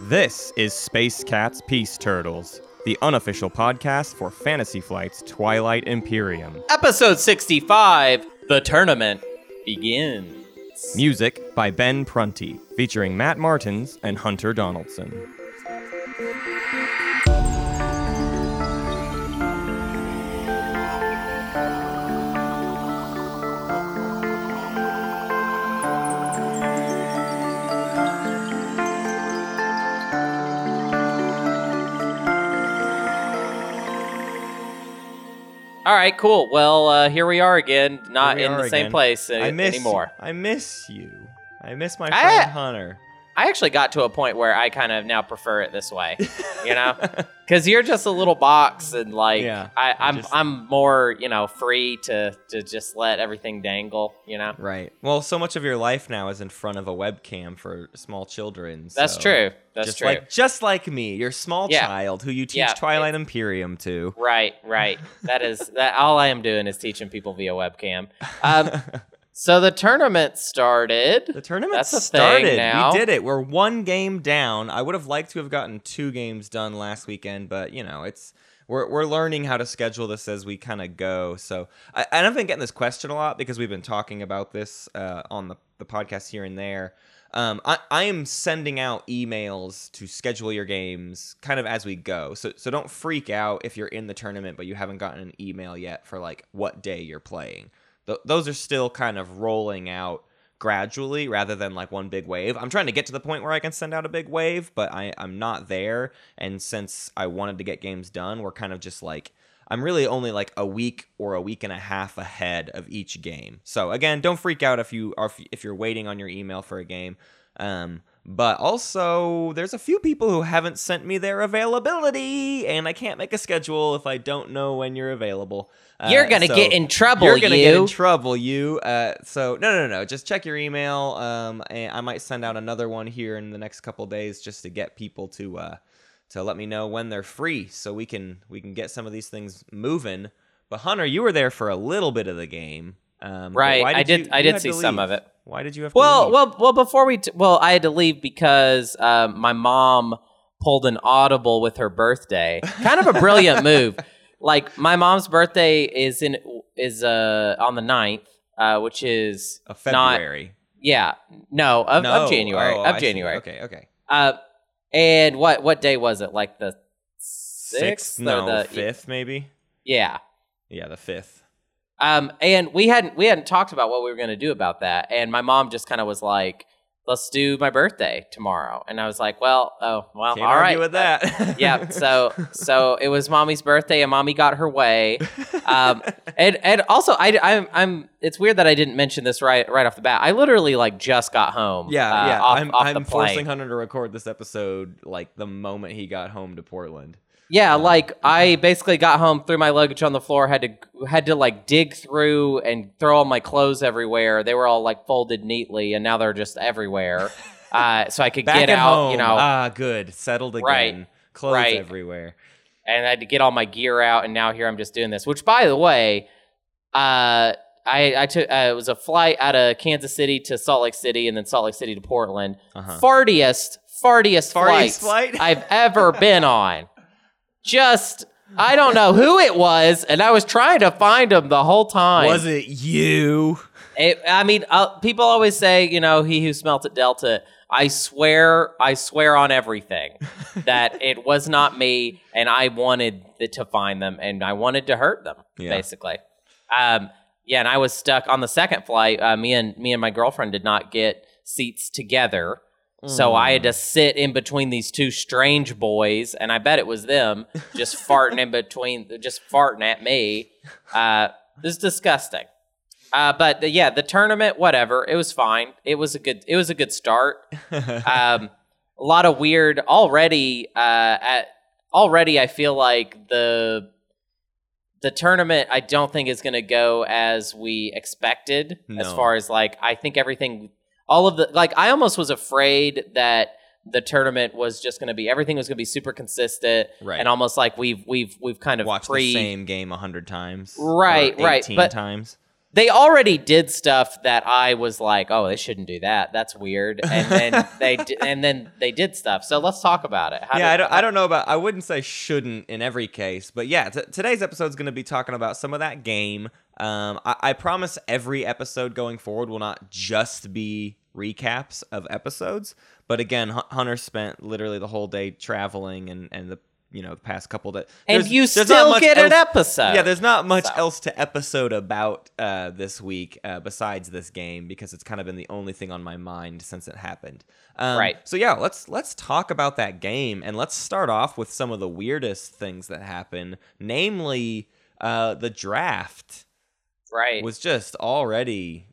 This is Space Cats Peace Turtles, the unofficial podcast for Fantasy Flight's Twilight Imperium. Episode 65 The Tournament begins. Music by Ben Prunty, featuring Matt Martins and Hunter Donaldson. All right, cool. Well, uh, here we are again, not Here in the are same again. place a- I miss anymore. I miss you. I miss my I- friend Hunter. I actually got to a point where I kind of now prefer it this way, you know, because you're just a little box, and like Yeah, I, I I'm just- I'm more you know free to to just let everything dangle, you know. Right. Well, so much of your life now is in front of a webcam for small children. That's true. That's just true. like just like me, your small Yeah. child who you teach Yeah. Twilight Imperium to. Right, right. That is that. All I am doing is teaching people via webcam. Um, so the tournament started. The tournament That's started. now. We did it. We're one game down. I would have liked to have gotten two games done last weekend, but you know, it's we're we're learning how to schedule this as we kind of go. So I, and I've been getting this question a lot because we've been talking about this uh, on the, the podcast here and there. Um, I, I am sending out emails to schedule your games kind of as we go. So so don't freak out if you're in the tournament but you haven't gotten an email yet for like what day you're playing. Th- those are still kind of rolling out gradually rather than like one big wave. I'm trying to get to the point where I can send out a big wave, but I, I'm not there. And since I wanted to get games done, we're kind of just like I'm really only like a week or a week and a half ahead of each game. So again, don't freak out if you are if you're waiting on your email for a game. Um, but also, there's a few people who haven't sent me their availability, and I can't make a schedule if I don't know when you're available. Uh, You're gonna so get in trouble. You're gonna you. get in trouble, you. Uh, so no, no, no. Just check your email. Um, I might send out another one here in the next couple days just to get people to uh to let me know when they're free, so we can we can get some of these things moving. But Hunter, you were there for a little bit of the game. Um, Right, why I did- you- I you did see some of it. Why did you have to Well, leave? well, well. Before we, t- well, I had to leave because um, my mom pulled an audible with her birthday. Kind of a brilliant move. Like my mom's birthday is in is uh on the 9th, uh, which is of not- February. yeah, no of, no. of January Oh, of I see. January. Okay, okay. Uh, and what what day was it? Like the sixth? Sixth, no, the, fifth, maybe. Yeah. Yeah, the fifth. Um, and we hadn't we hadn't talked about what we were going to do about that, and my mom just kind of was like, "Let's do my birthday tomorrow," and I was like, "Well, oh, well, Can't all argue right." with that. yeah, so so it was mommy's birthday, and mommy got her way. Um, and and also, I I'm I'm. It's weird that I didn't mention this right right off the bat. I literally like just got home. Yeah, uh, yeah. Off, I'm, off I'm forcing Hunter to record this episode like the moment he got home to Portland. Yeah, like I basically got home, threw my luggage on the floor, had to had to like dig through and throw all my clothes everywhere. They were all like folded neatly, and now they're just everywhere. Uh, so I could Back get at out, home. you know, Ah, good. Settled again. Right, Clothes right. everywhere. and I had to get all my gear out. And now here I'm just doing this. Which, by the way, uh, I I took uh, it was a flight out of Kansas City to Salt Lake City, and then Salt Lake City to Portland. Uh-huh. Fartiest, fartiest, Fartiest flight? I've ever been on. Just I don't know who it was, and I was trying to find him the whole time. Was it you? It, I mean, uh, people always say, you know, he who smelt at Delta. I swear, I swear on everything that it was not me, and I wanted to find them, and I wanted to hurt them, Yeah. basically. Um, yeah, and I was stuck on the second flight. Uh, me and me and my girlfriend did not get seats together, so I had Mm. to sit in between these two strange boys, and I bet it was them just farting in between, just farting at me. Uh, this is disgusting. Uh, but the, yeah, the tournament, whatever, it was fine. It was a good, it was a good start. Um, a lot of weird already. Uh, at already, I feel like the the tournament I don't think is going to go as we expected. As far as like, I think everything, all of the like, I almost was afraid that the tournament was just going to be everything was going to be super consistent Right. and almost like we've we've we've kind of watched pre the same game a hundred times. Right, right, 18 but- times. they already did stuff that I was like, oh, they shouldn't do that. That's weird. And then they di- and then they did stuff. So let's talk about it. How yeah, I don't, I don't know about. I wouldn't say shouldn't in every case, but yeah, t- today's episode is going to be talking about some of that game. Um, I, I promise every episode going forward will not just be recaps of episodes, but again, Hun- Hunter spent literally the whole day traveling and and the you know the past couple days. and you still get an episode. yeah, there's not much So. else to episode about uh, this week uh, besides this game because it's kind of been the only thing on my mind since it happened. Um, Right. So yeah, let's let's talk about that game and let's start off with some of the weirdest things that happen, namely uh, the draft right. was just already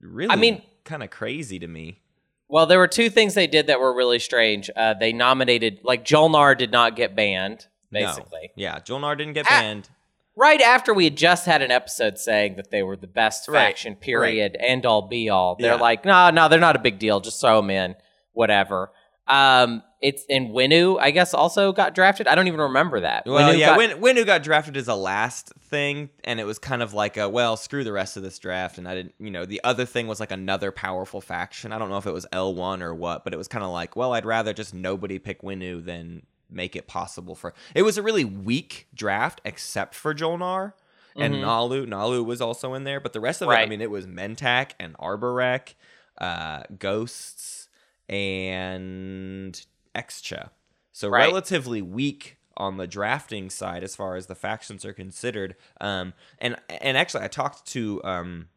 really I mean- kind of crazy to me. Well, there were two things they did that were really strange. Uh, they nominated, like, Jolnar did not get banned, No. basically. Yeah, Jolnar didn't get Ah, banned. Right after we had just had an episode saying that they were the best Right, faction, period, end all be all. They're Yeah. like, no, no, they're not a big deal. Just throw them in, whatever. Um, it's and Winnu, I guess, also got drafted. I don't even remember that. Well, Winnu yeah, got- when got drafted as a last thing, and it was kind of like a well, screw the rest of this draft, and I didn't, you know, the other thing was like another powerful faction. I don't know if it was L one or what, but it was kind of like, well, I'd rather just nobody pick Winnu than make it possible for. It was a really weak draft, except for Jolnar and Mhm. Naalu. Naalu was also in there, but the rest of it, I mean, it was Mentak and Arborec, uh, Ghosts, and Xxcha. So Right. relatively weak on the drafting side as far as the factions are considered. Um, and and actually, I talked to um,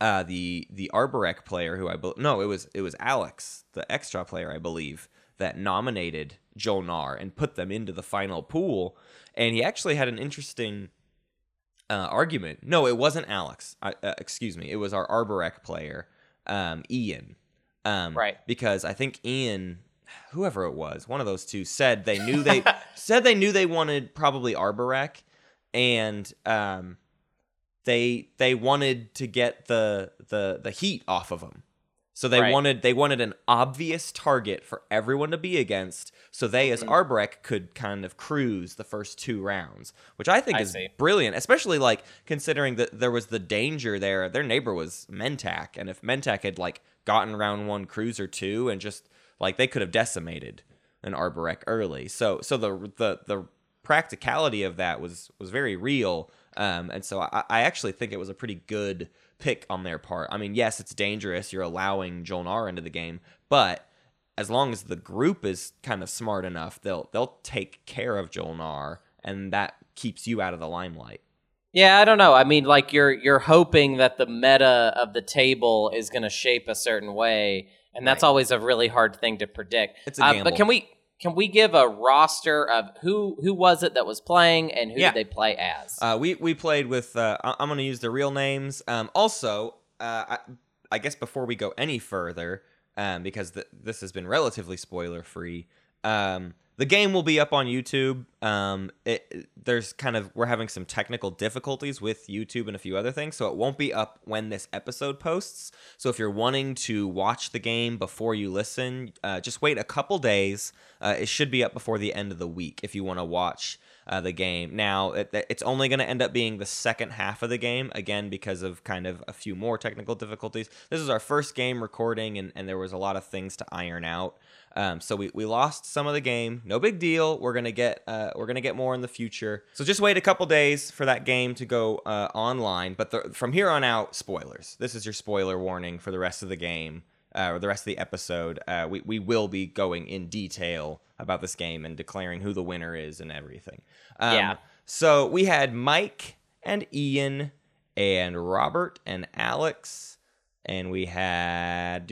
uh, the the Arborec player who I bel no, it was it was Alex, the Xxcha player I believe that nominated Jolnar and put them into the final pool. And he actually had an interesting uh, argument. No, it wasn't Alex. I, uh, excuse me. It was our Arborec player, um, Ian. Um, Right. Because I think Ian, whoever it was, one of those two said they knew they said they knew they wanted probably Arborec, and um, they they wanted to get the the the heat off of him. So they Right. wanted they wanted an obvious target for everyone to be against, so they as Mhm. Arborec could kind of cruise the first two rounds, which I think I is see. brilliant, especially like considering that there was the danger there. Their neighbor was Mentak, and if Mentak had like gotten round one cruise or two and just like they could have decimated an Arborec early. So so the the the practicality of that was was very real. Um, and so I, I actually think it was a pretty good pick on their part. I mean, yes, it's dangerous. You're allowing Jolnar into the game, but as long as the group is kind of smart enough, they'll they'll take care of Jolnar, and that keeps you out of the limelight. Yeah, I don't know. I mean, like you're you're hoping that the meta of the table is going to shape a certain way, and that's Right. always a really hard thing to predict. It's a Uh, gamble. but can we can we give a roster of who who was it that was playing and who Yeah. did they play as? Uh, we we played with. Uh, I'm going to use the real names. Um, also, uh, I, I guess before we go any further, um, because th- this has been relatively spoiler free. Um, the game will be up on YouTube. Um, it, there's kind of we're having some technical difficulties with YouTube and a few other things, so it won't be up when this episode posts. So if you're wanting to watch the game before you listen, uh, just wait a couple days. Uh, it should be up before the end of the week if you want to watch uh, the game. Now, it, it's only going to end up being the second half of the game, again, because of kind of a few more technical difficulties. This is our first game recording, and, and there was a lot of things to iron out. Um, so we, we lost some of the game. No big deal. We're gonna get uh, we're gonna get more in the future. So just wait a couple days for that game to go uh, online. But the, from here on out, spoilers. This is your spoiler warning for the rest of the game uh, or the rest of the episode. Uh, we we will be going in detail about this game and declaring who the winner is and everything. Um, Yeah. So we had Mike and Ian and Robert and Alex and we had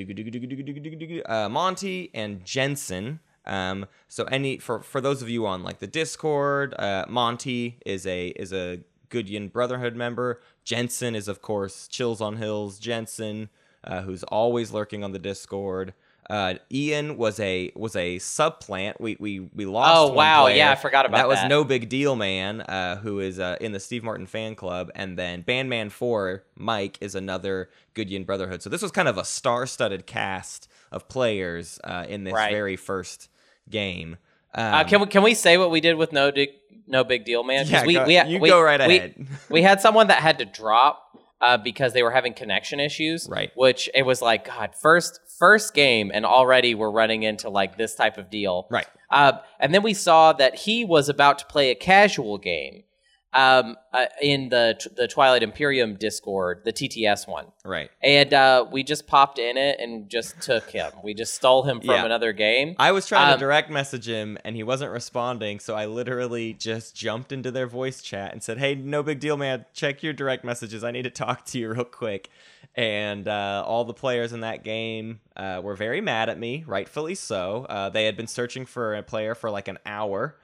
uh, Monty and Jensen. Um, so any for for those of you on like the Discord, uh, Monty is a is a Goodyan Brotherhood member. Jensen is of course Chills on Hills Jensen, uh, who's always lurking on the Discord. Uh, Ian was a was a subplant. We we we lost. Oh, wow. player. Yeah, I forgot about that. That was no big deal, man. Uh, who is uh, in the Steve Martin fan club, and then Bandman Four Mike is another Goodyan Brotherhood. So this was kind of a star-studded cast of players uh, in this Right. very first game. uh, Um, can we can we say what we did with no dig, no big deal, man? yeah, we, go, we, you we, go right we- ahead. we had someone that had to drop uh, because they were having connection issues. Right. Which it was like, God, first first game, and already we're running into like this type of deal. right. Uh, and then we saw that he was about to play a casual game um, uh, in the the Twilight Imperium Discord, the TTS one, Right. and uh, we just popped in it and just took him. We just stole him from Yeah. another game. I was trying Um, to direct message him and he wasn't responding, so I literally just jumped into their voice chat and said, "Hey, no big deal, man. Check your direct messages. I need to talk to you real quick." And uh, all the players in that game uh, were very mad at me, rightfully so. Uh, they had been searching for a player for like an hour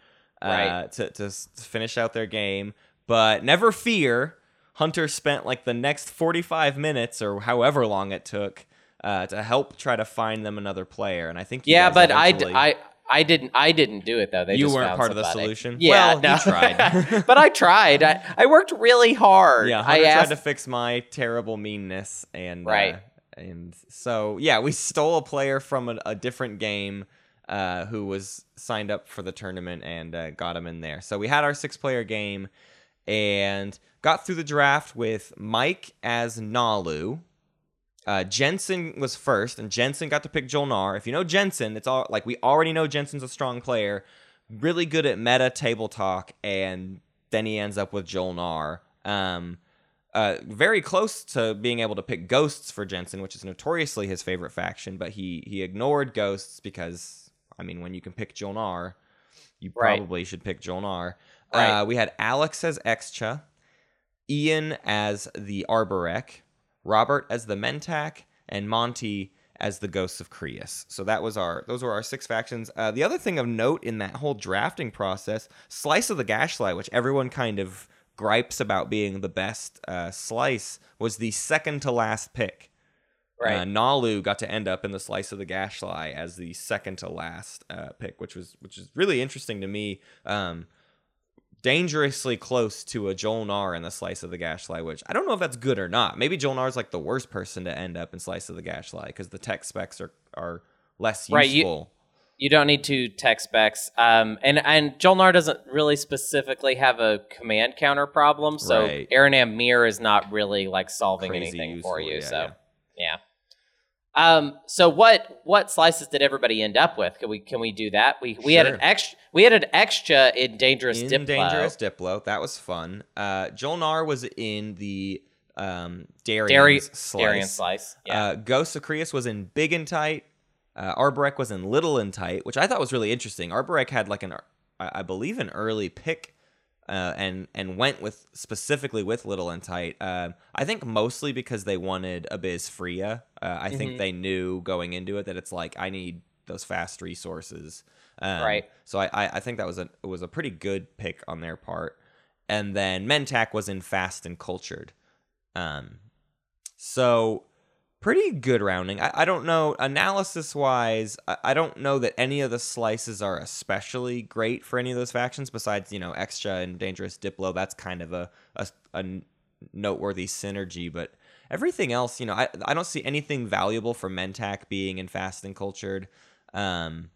Right. to, to to finish out their game, but never fear. Hunter spent like the next 45 minutes or however long it took uh, to help try to find them another player. And I think yeah, but I, d- I I didn't I didn't do it though. They You weren't part of the solution? Yeah, Well, you no. tried. but I tried. I, I worked really hard. yeah, I asked. tried to fix my terrible meanness, and Right. uh, and so yeah, we stole a player from a, a different game uh, who was signed up for the tournament and uh, got him in there. So we had our six-player game and got through the draft with Mike as Naalu. Uh, Jensen was first, and Jensen got to pick Jolnar. If you know Jensen, it's all like we already know Jensen's a strong player, really good at meta table talk, and then he ends up with Jolnar. Um, uh, very close to being able to pick ghosts for Jensen, which is notoriously his favorite faction, but he he ignored ghosts because I mean, when you can pick Jolnar, you Right. probably should pick Jolnar. Right. Uh, we had Alex as Xxcha, Ian as the Arborec, Robert as the Mentak, and Monty as the Ghosts of Creuss. So that was our those were our six factions. Uh, the other thing of note in that whole drafting process, Slice of the Gashlight, which everyone kind of gripes about being the best uh, slice, was the second to last pick. Right. Uh, Naalu got to end up in the slice of the Gashly as the second to last uh, pick, which was which is really interesting to me. Um, dangerously close to a Jolnar in the slice of the Gashly, which I don't know if that's good or not. Maybe Jolnar's like the worst person to end up in slice of the Gashly because the tech specs are are less Right, you- useful. You don't need to tech specs. Um, and and Jolnar doesn't really specifically have a command counter problem, so Right. Arinam Meer is not really like solving Crazy anything for you. yeah, so yeah. Yeah. Um. So what what slices did everybody end up with? Can we can we do that? We we had an extra we had an extra in dangerous in Diplo. Dangerous Diplo. That was fun. Uh, Jolnar was in the um, Darien's Dairy slice. Darian slice. Yeah. Uh, Ghost Creuss was in Big and Tight. Uh, Arborec was in Little and Tight, which I thought was really interesting. Arborec had like an, I I believe, an early pick, uh, and and went with specifically with Little and Tight. Um, I think mostly because they wanted Abyz Fria. Uh, I Mhm. think they knew going into it that it's like I need those fast resources. Um, Right. So I, I I think that was a was a pretty good pick on their part. And then Mentak was in Fast and Cultured. Um, so pretty good rounding. I, I don't know analysis wise. I, I don't know that any of the slices are especially great for any of those factions. Besides, you know, Xxcha and Dangerous Diplo. That's kind of a a, a noteworthy synergy, but. Everything else, you know, I, I don't see anything valuable for Mentak being in Fast and Cultured. Um,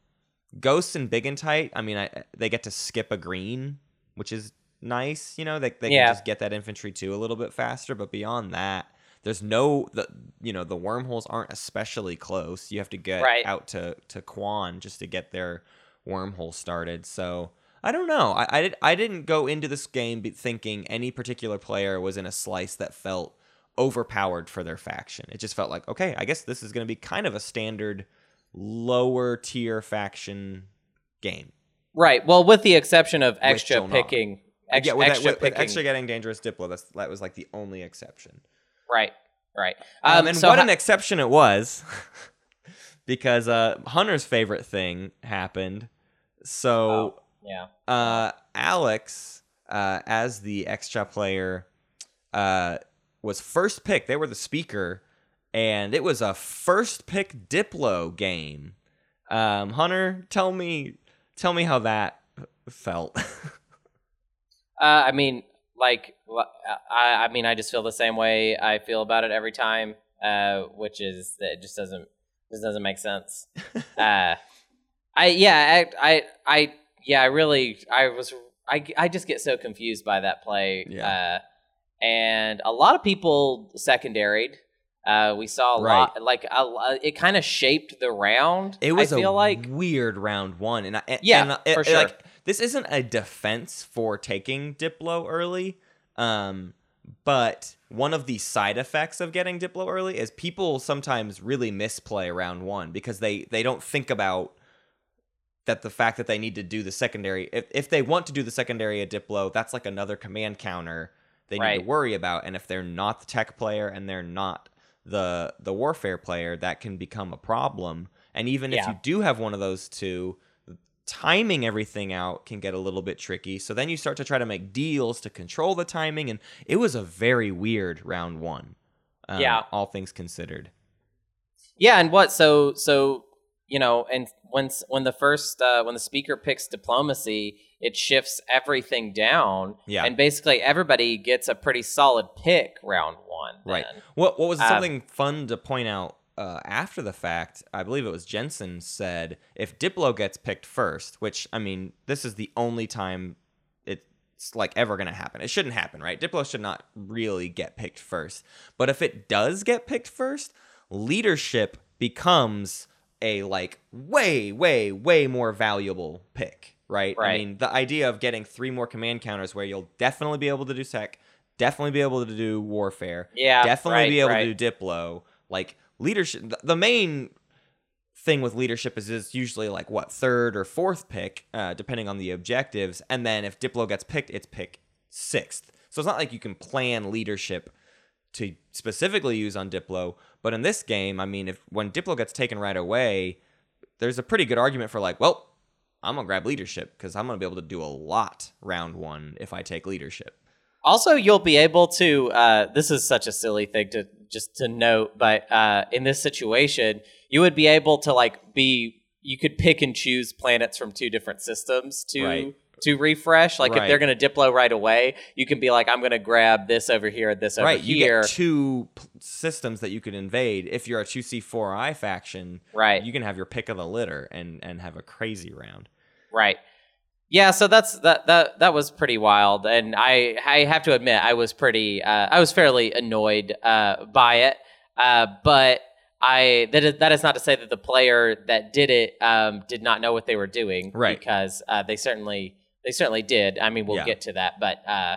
Ghosts and Big and Tight, I mean, I, they get to skip a green, which is nice. You know, they, they Yeah. can just get that infantry too a little bit faster. But beyond that, there's no the you know the wormholes aren't especially close. You have to get Right. out to to Quann just to get their wormhole started. So I don't know. I I, did, I didn't go into this game thinking any particular player was in a slice that felt overpowered for their faction. It just felt like okay, I guess this is going to be kind of a standard lower tier faction game. right. Well, with the exception of extra picking. Ex- yeah, with, extra with, with picking. extra getting dangerous Diplo, that's, that was like the only exception. Right. Right. Um, Um, and so what ho- an exception it was, because uh, Hunter's favorite thing happened. So yeah. uh, Alex, uh, as the Xxcha player, uh, was first pick. They were the speaker, and it was a first pick Diplo game. Um, Hunter, tell me, tell me how that felt. Uh, I mean, like, I, I mean, I just feel the same way I feel about it every time, uh, which is that it just doesn't, just doesn't make sense. uh, I yeah, I I, I yeah, I really I was I, I just get so confused by that play. Yeah. Uh, and a lot of people secondaried. Uh, we saw a Right. lot like a, it kind of shaped the round. It was I feel a like weird round one, and, I, and Yeah, and, uh, for it- sure. Like this isn't a defense for taking Diplo early, um, but one of the side effects of getting Diplo early is people sometimes really misplay round one because they they don't think about that the fact that they need to do the secondary if, if they want to do the secondary at Diplo, that's like another command counter they need to worry about. And if they're not the tech player and they're not the the warfare player, that can become a problem. And even if you do have one of those two, timing everything out can get a little bit tricky. So then you start to try to make deals to control the timing, and it was a very weird round one. um, Yeah. all things considered. Yeah, and what? So so you know, and when s- when the first uh, when the speaker picks diplomacy, it shifts everything down. Yeah. and basically everybody gets a pretty solid pick round one. Right. What what was Um, something fun to point out uh, after the fact? I believe it was Jensen said if Diplo gets picked first, which I mean, this is the only time it's like ever going to happen. It shouldn't happen, right? Diplo should not really get picked first. But if it does get picked first, leadership becomes a like way way way more valuable pick, right? right. I mean, the idea of getting three more command counters where you'll definitely be able to do sec, definitely be able to do warfare, Yeah, definitely right, be able right. to do Diplo. Like leadership, the main thing with leadership is is usually like what third or fourth pick, uh, depending on the objectives. And then if Diplo gets picked, it's pick sixth. So it's not like you can plan leadership to specifically use on Diplo. But in this game, I mean, if when Diplo gets taken right away, there's a pretty good argument for like, well, I'm gonna grab leadership because I'm gonna be able to do a lot round one if I take leadership. Also, you'll be able to. Uh, this is such a silly thing to just to note, but uh, in this situation, you would be able to like be. You could pick and choose planets from two different systems to Right. to refresh. Like if they're going to Diplo right away, you can be like, I'm going to grab this over here, and this over right, you here. get two p- systems that you could invade. If you're a two C four I faction, right. you can have your pick of the litter and and have a crazy round. Right. Yeah, so that's that that that was pretty wild, and I I have to admit I was pretty uh, I was fairly annoyed uh, by it, uh, but I that is, that is not to say that the player that did it um, did not know what they were doing, Right. Because uh, they certainly they certainly did. I mean, we'll Yeah. get to that, but uh,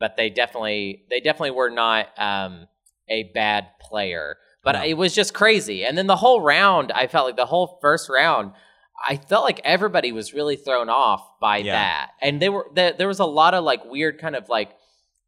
but they definitely they definitely were not um, a bad player, but No. it was just crazy. And then the whole round, I felt like the whole first round. I felt like everybody was really thrown off by Yeah. that, and they were there. There was a lot of like weird kind of like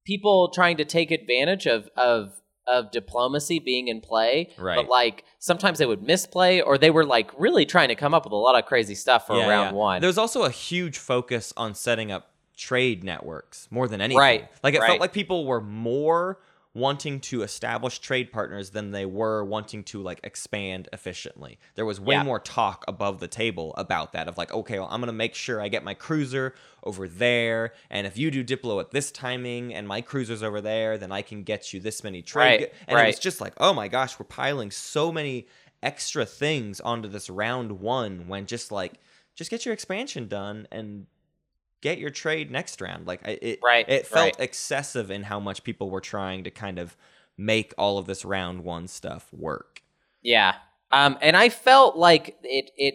people trying to take advantage of of of diplomacy being in play, Right. but like sometimes they would misplay, or they were like really trying to come up with a lot of crazy stuff for Yeah, round yeah. one. There's also a huge focus on setting up trade networks more than anything. Right, Like it right. felt like people were more wanting to establish trade partners than they were wanting to like expand efficiently. There was way Yeah. more talk above the table about that of like, okay, well, I'm gonna make sure I get my cruiser over there, and if you do Diplo at this timing and my cruiser's over there, then I can get you this many trade. Right, and it was just like, oh my gosh, we're piling so many extra things onto this round one when just like just get your expansion done and get your trade next round. Like it, Right, it felt right. excessive in how much people were trying to kind of make all of this round one stuff work. Yeah. Um, and I felt like it it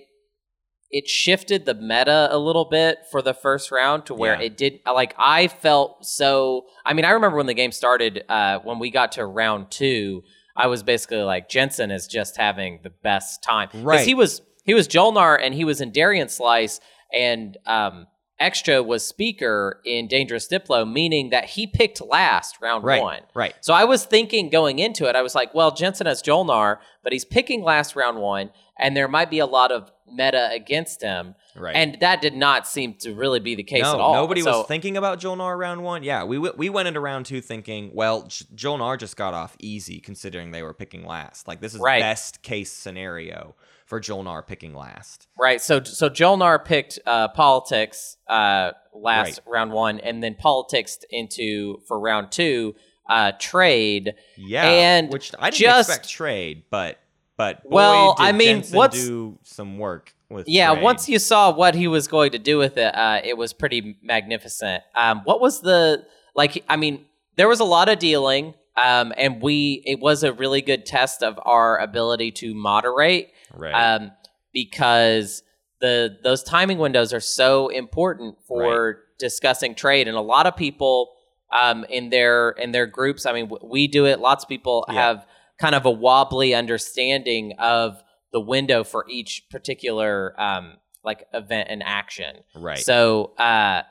it shifted the meta a little bit for the first round to where Yeah. it did like I felt so I mean, I remember when the game started, uh, when we got to round two, I was basically like Jensen is just having the best time. Right. Because he was he was Jolnar and he was in Darien Slice and um Xxcha was speaker in Dangerous Diplo, meaning that he picked last round Right. one. Right. So I was thinking going into it, I was like, well, Jensen has Jolnar, but he's picking last round one, and there might be a lot of meta against him. Right. And that did not seem to really be the case no, at all. nobody So- was thinking about Jolnar round one. Yeah, we w- we went into round two thinking, well, J- Jolnar just got off easy considering they were picking last. Like this is Right. best case scenario for Jolnar picking last. Right. So so Jolnar picked uh, politics uh, last Right. round one, and then politics into for round two uh, trade. Yeah, And which I didn't just- expect trade, but but boy, Well, I mean, Jensen what's- do some work with Yeah, trade. once you saw what he was going to do with it, uh, it was pretty magnificent. Um, what was the like? I mean, there was a lot of dealing, um, and we it was a really good test of our ability to moderate, right. um, because the those timing windows are so important for discussing trade, and a lot of people um, in their in their groups. I mean, w- we do it. Lots of people Yeah. have kind of a wobbly understanding of the window for each particular um, like event and action. right. So, uh,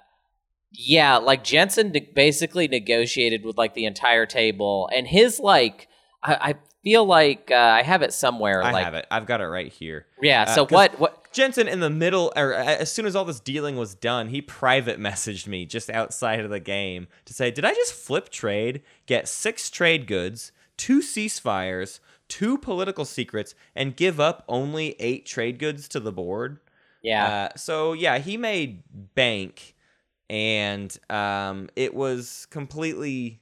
yeah, like Jensen basically negotiated with like the entire table, and his like, I, I feel like uh, I have it somewhere. I like, have it. I've got it right here. yeah. Uh, So what? What? Jensen, in the middle, or as soon as all this dealing was done, he private messaged me just outside of the game to say, "Did I just flip trade, get six trade goods, two ceasefires, two political secrets, and give up only eight trade goods to the board?" Yeah. Uh, so yeah, he made bank, and um, it was completely,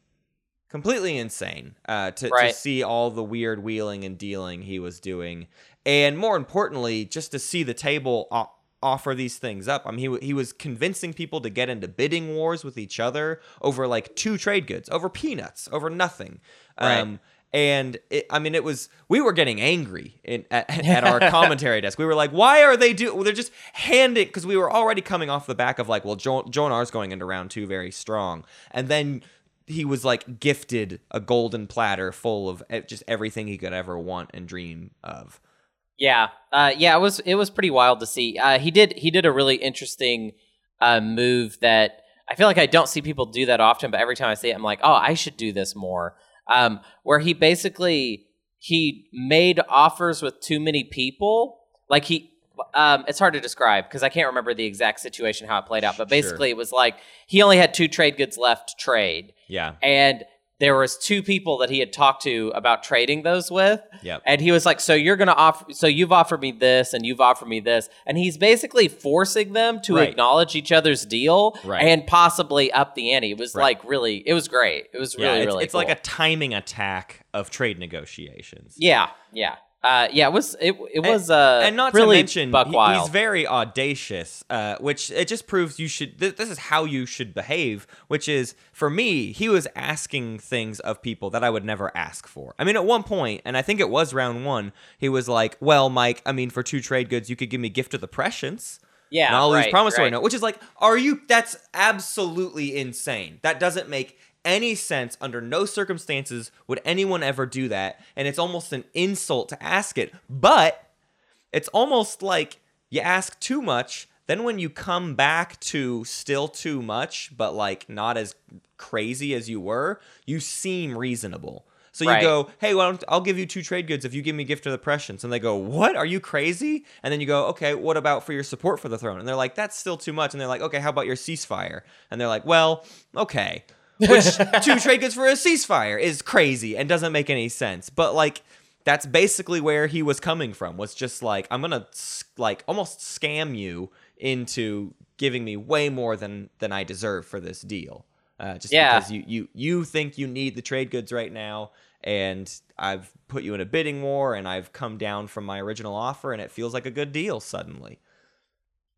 completely insane uh, to, to see all the weird wheeling and dealing he was doing, and more importantly, just to see the table o- offer these things up. I mean, he w- he was convincing people to get into bidding wars with each other over like two trade goods, over peanuts, over nothing. Right. Um, and it, I mean, it was we were getting angry in, at, at our commentary desk. We were like, "Why are they do? Well, they're just handing because we were already coming off the back of like, well, jo- Jolnar's going into round two very strong, and then he was like gifted a golden platter full of just everything he could ever want and dream of. Yeah, uh, yeah, it was it was pretty wild to see. Uh, he did he did a really interesting uh, move that I feel like I don't see people do that often, but every time I see it, I'm like, oh, I should do this more. Um, where he basically he made offers with too many people, like he. Um, it's hard to describe because I can't remember the exact situation how it played out, but Sure. basically it was like he only had two trade goods left to trade, Yeah. and there was two people that he had talked to about trading those with, Yep. and he was like, "So you're gonna offer? So you've offered me this, and you've offered me this," and he's basically forcing them to Right. acknowledge each other's deal Right. and possibly up the ante. It was Right. like really, it was great. It was really, yeah, it's, really. it's like a timing attack of trade negotiations. yeah, yeah, uh, yeah. It was it? It was uh, and not really to mention buck wild. he's very audacious uh, which it just proves you should th- this is how you should behave which is for me he was asking things of people that i would never ask for i mean at one point and i think it was round one he was like well mike i mean for two trade goods you could give me gift of the prescience yeah, and I'll lose right, promissory right. note, which is like, are you? That's absolutely insane. That doesn't make any sense. Under no circumstances would anyone ever do that, and it's almost an insult to ask it. But it's almost like you ask too much. Then when you come back to still too much, but like not as crazy as you were, you seem reasonable. So you Right. go, hey, well, I'll give you two trade goods if you give me gift of the prescience. And they go, what? Are you crazy? And then you go, okay, what about for your support for the throne? And they're like, that's still too much. And they're like, okay, how about your ceasefire? And they're like, well, okay. Which two trade goods for a ceasefire is crazy and doesn't make any sense. But like, that's basically where he was coming from. Was just like, I'm gonna like almost scam you into giving me way more than than I deserve for this deal. Uh, just Yeah. because you you you think you need the trade goods right now, and I've put you in a bidding war, and I've come down from my original offer, and it feels like a good deal suddenly.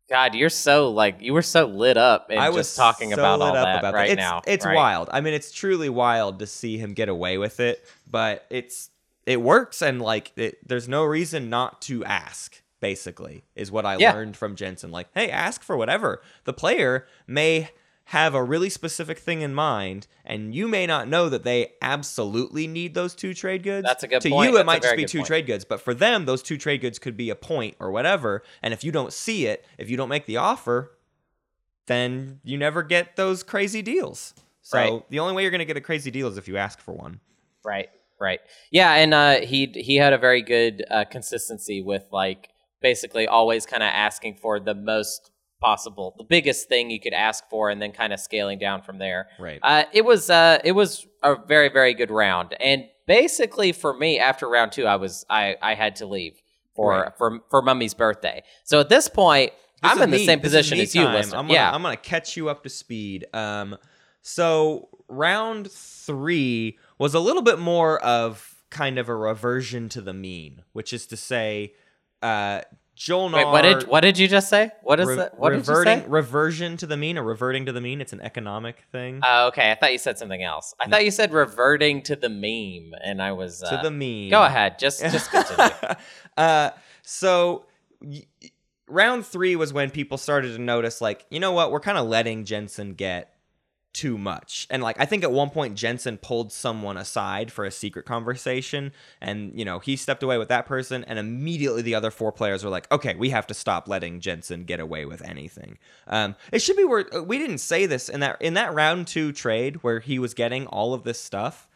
God, you're so like you were so lit up and I was just talking so about all that about right It's, now. it's right? wild. I mean, it's truly wild to see him get away with it, but it's it works, and like it, there's no reason not to ask. Basically, is what I Yeah. learned from Jensen. Like, hey, ask for whatever. The player may have a really specific thing in mind, and you may not know that they absolutely need those two trade goods. That's a good to point. you, That's it might just be two point. trade goods, but for them, those two trade goods could be a point or whatever. And if you don't see it, if you don't make the offer, then you never get those crazy deals. So Right. the only way you're going to get a crazy deal is if you ask for one. Right, right. Yeah, and uh, he he had a very good uh, consistency with like basically always kind of asking for the most possible, the biggest thing you could ask for, and then kind of scaling down from there. Right. Uh, it was uh, it was a very very good round, and basically for me after round two, I was I I had to leave for Right. for for Mummy's birthday. So at this point, This I'm in the same this position as you, listener. I'm gonna, yeah, I'm gonna catch you up to speed. Um, so round three was a little bit more of kind of a reversion to the mean, which is to say, uh, Jolnar. Wait, what did what did you just say? What is re- that? What reverting, did you say? reversion to the mean or reverting to the mean? It's an economic thing. Oh, okay. I thought you said something else. I No. thought you said reverting to the meme, and I was uh, to the meme. Go ahead. Just just continue. uh, so y- round three was when people started to notice, like, you know what, we're kind of letting Jensen get too much. And like, I think at one point Jensen pulled someone aside for a secret conversation, and you know he stepped away with that person, and immediately the other four players were like, okay, we have to stop letting Jensen get away with anything. Um, it should be where we didn't say this in that in that round two trade where he was getting all of this stuff.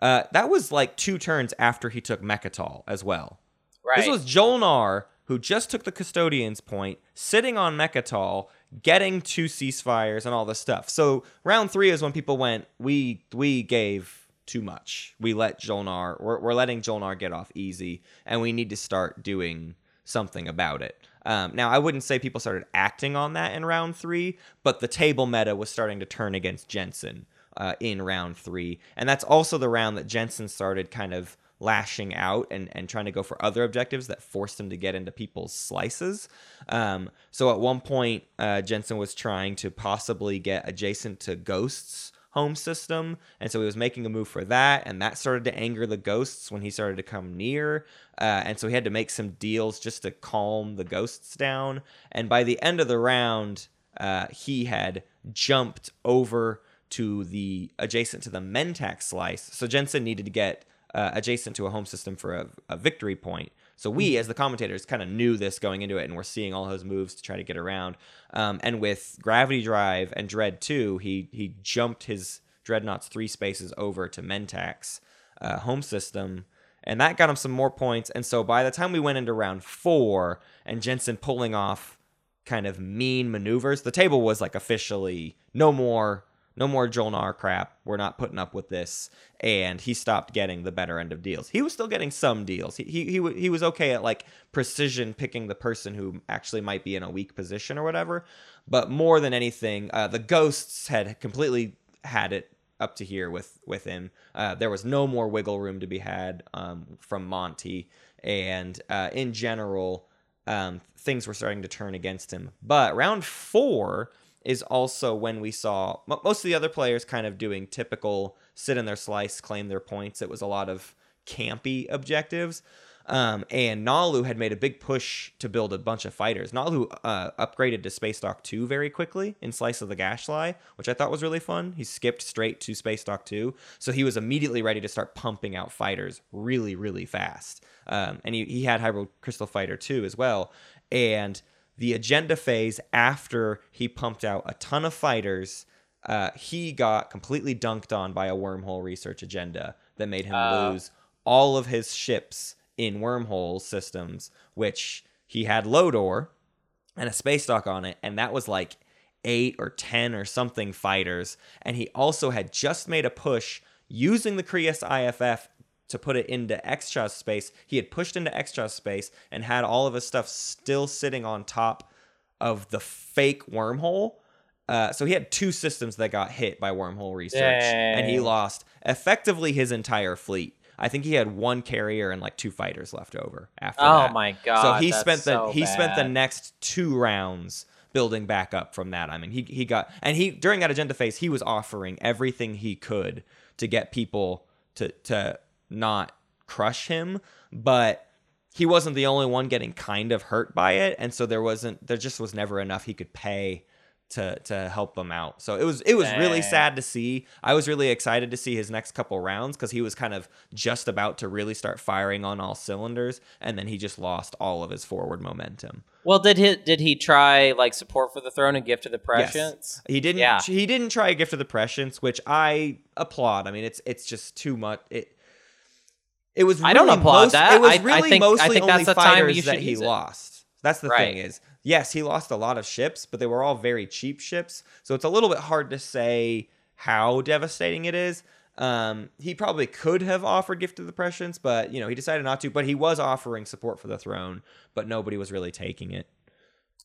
Uh, that was like two turns after he took Mecatol as well. Right. This was Jolnar who just took the custodian's point, sitting on Mecatol, getting two ceasefires and all this stuff. So round three is when people went, we we gave too much. We let Jolnar, we're, we're letting Jolnar get off easy, and we need to start doing something about it. Um, now, I wouldn't say people started acting on that in round three, but the table meta was starting to turn against Jensen uh, in round three. And that's also the round that Jensen started kind of lashing out and, and trying to go for other objectives that forced him to get into people's slices. Um, so at one point, uh, Jensen was trying to possibly get adjacent to Ghost's home system. And so he was making a move for that. And that started to anger the Ghosts when he started to come near. Uh, and so he had to make some deals just to calm the Ghosts down. And by the end of the round, uh, he had jumped over to the adjacent to the Mentak's slice. So Jensen needed to get uh, adjacent to a home system for a, a victory point. So we, as the commentators, kind of knew this going into it, and we're seeing all his moves to try to get around. Um, and with Gravity Drive and Dread 2, he he jumped his Dreadnoughts three spaces over to Mentak's uh, home system, and that got him some more points. And so by the time we went into round four, and Jensen pulling off kind of mean maneuvers, the table was like officially no more no more Jolnar crap. We're not putting up with this. And he stopped getting the better end of deals. He was still getting some deals. He he he, he was okay at like precision picking the person who actually might be in a weak position or whatever. But more than anything, uh, the ghosts had completely had it up to here with with him. Uh, there was no more wiggle room to be had um, from Monty, and uh, in general, um, things were starting to turn against him. But round four is also when we saw most of the other players kind of doing typical sit in their slice, claim their points. It was a lot of campy objectives. Um, and Naalu had made a big push to build a bunch of fighters. Naalu uh, upgraded to Space Dock 2 very quickly in Slice of the Gashly, which I thought was really fun. He skipped straight to Space Dock 2, so he was immediately ready to start pumping out fighters really, really fast. Um, and he, he had Hybrid Crystal Fighter 2 as well. And the agenda phase after he pumped out a ton of fighters, uh, he got completely dunked on by a wormhole research agenda that made him Oh. lose all of his ships in wormhole systems, which he had Lodor and a space dock on it, and that was like eight or ten or something fighters. And he also had just made a push using the Creuss IFF to put it into extra space. He had pushed into extra space and had all of his stuff still sitting on top of the fake wormhole. Uh, so he had two systems that got hit by wormhole research, and he lost effectively his entire fleet. I think he had one carrier and like two fighters left over after that. Oh that. my god. So he spent the so he spent the next two rounds building back up from that. I mean, he he got and he during that agenda phase he was offering everything he could to get people to to not crush him, but he wasn't the only one getting kind of hurt by it, and so there wasn't there just was never enough he could pay to to help them out. So it was it was really sad to see. I was really excited to see his next couple rounds because he was kind of just about to really start firing on all cylinders, and then he just lost all of his forward momentum. Well, did he did he try like support for the throne and gift to the prescience? He didn't. Yeah. He didn't try a gift of the prescience, which I applaud. I mean, it's it's just too much. It. It was. I don't really applaud most- that. It was I- I really think- I mostly think only fighters that he lost. That's the Right. thing is, yes, he lost a lot of ships, but they were all very cheap ships, so it's a little bit hard to say how devastating it is. Um, he probably could have offered gift of the prescience, but you know he decided not to. But he was offering support for the throne, but nobody was really taking it.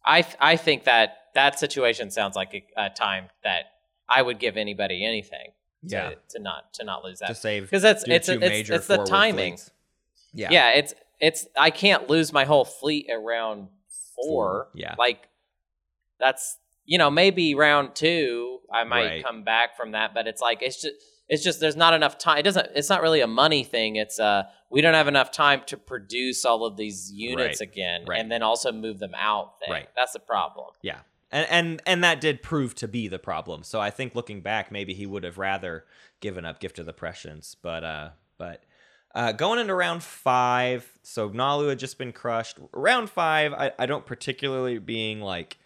I th- I think that that situation sounds like a, a time that I would give anybody anything Yeah. to not to not lose that To save because that's it's it's, major it's the timing. fleets. Yeah. Yeah. it's it's I can't lose my whole fleet at round four. Four, yeah. like that's you know maybe round two I might Right. come back from that, but it's like it's just it's just there's not enough time. It doesn't. It's not really a money thing. It's uh we don't have enough time to produce all of these units Right, again, right. and then also move them out. Thing. Right. That's the problem. Yeah. And, and and that did prove to be the problem. So I think looking back, maybe he would have rather given up Gift of the Prescience. But uh, but uh, going into round five, so Naalu had just been crushed. Round five, I, I don't particularly being like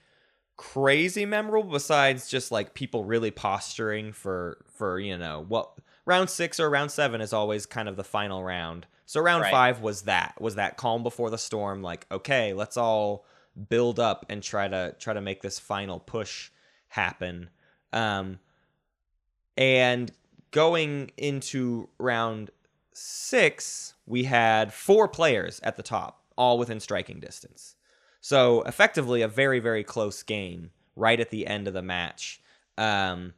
crazy memorable. Besides just like people really posturing for for you know what round six or round seven is always kind of the final round. So round Right. five was that was that calm before the storm. Like okay, let's all build up and try to try to make this final push happen. Um, and going into round six, we had four players at the top, all within striking distance. So effectively, a very very close game right at the end of the match. Um,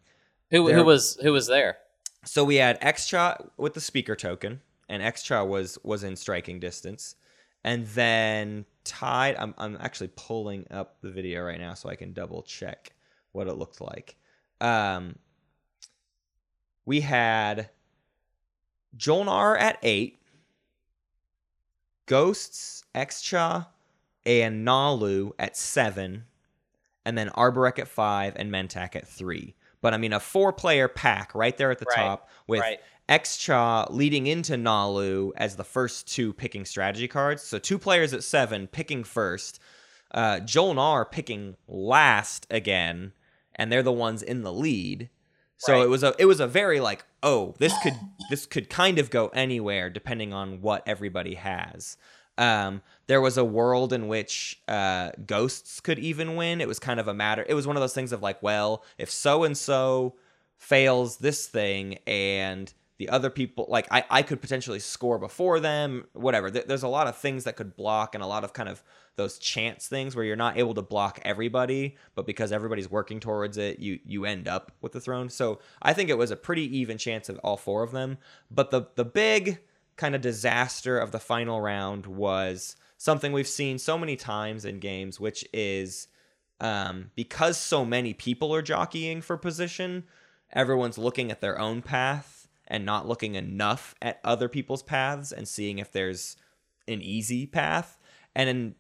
Who There- who was who was there? so we had Xxcha with the speaker token, and Xxcha was was in striking distance, and then tied. I'm I'm actually pulling up the video right now so I can double check what it looked like. Um, we had Jolnar at eight, Ghosts, Xxcha, and Naalu at seven, and then Arborec at five and Mentak at three. But I mean, a four player pack right there at the Right, top with right. Xxcha leading into Naalu as the first two picking strategy cards. So two players at seven picking first. Uh, Jolnar picking last again, and they're the ones in the lead. So Right. it was a it was a very like oh this could this could kind of go anywhere depending on what everybody has. Um, there was a world in which uh, ghosts could even win. It was kind of a matter. It was one of those things of like, well, if so and so fails this thing and the other people like I, I could potentially score before them whatever. There's a lot of things that could block and a lot of kind of those chance things where you're not able to block everybody but because everybody's working towards it you you end up with the throne. So i think it was a pretty even chance of all four of them. But the the big kind of disaster of the final round was something we've seen so many times in games which is um, because so many people are jockeying for position, everyone's looking at their own path and not looking enough at other people's paths and seeing if there's an easy path. And in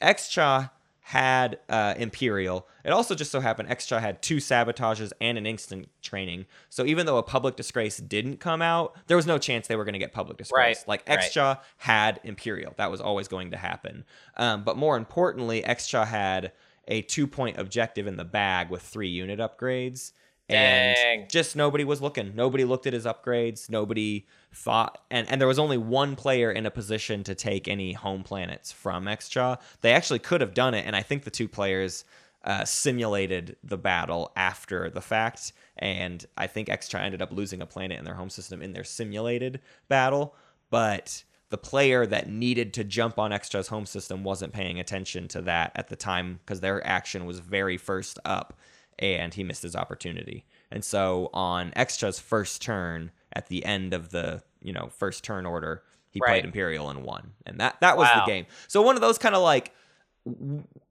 Xxcha had uh, Imperial. It also just so happened Xxcha had two sabotages and an instant training. So even though a public disgrace didn't come out, there was no chance they were going to get public disgrace. Right, Like right. Xxcha had Imperial. That was always going to happen. Um, but more importantly, Xxcha had a two point objective in the bag with three unit upgrades. Dang. And just nobody was looking. Nobody looked at his upgrades. Nobody thought, and, and there was only one player in a position to take any home planets from Xxcha. They actually could have done it, and I think the two players uh, simulated the battle after the fact, and I think Xxcha ended up losing a planet in their home system in their simulated battle, but the player that needed to jump on Xxcha's home system wasn't paying attention to that at the time because their action was very first up and he missed his opportunity. And so on Xxcha's first turn at the end of the, you know, first turn order, he Right. played Imperial and won. And that that was Wow. the game. So one of those kind of like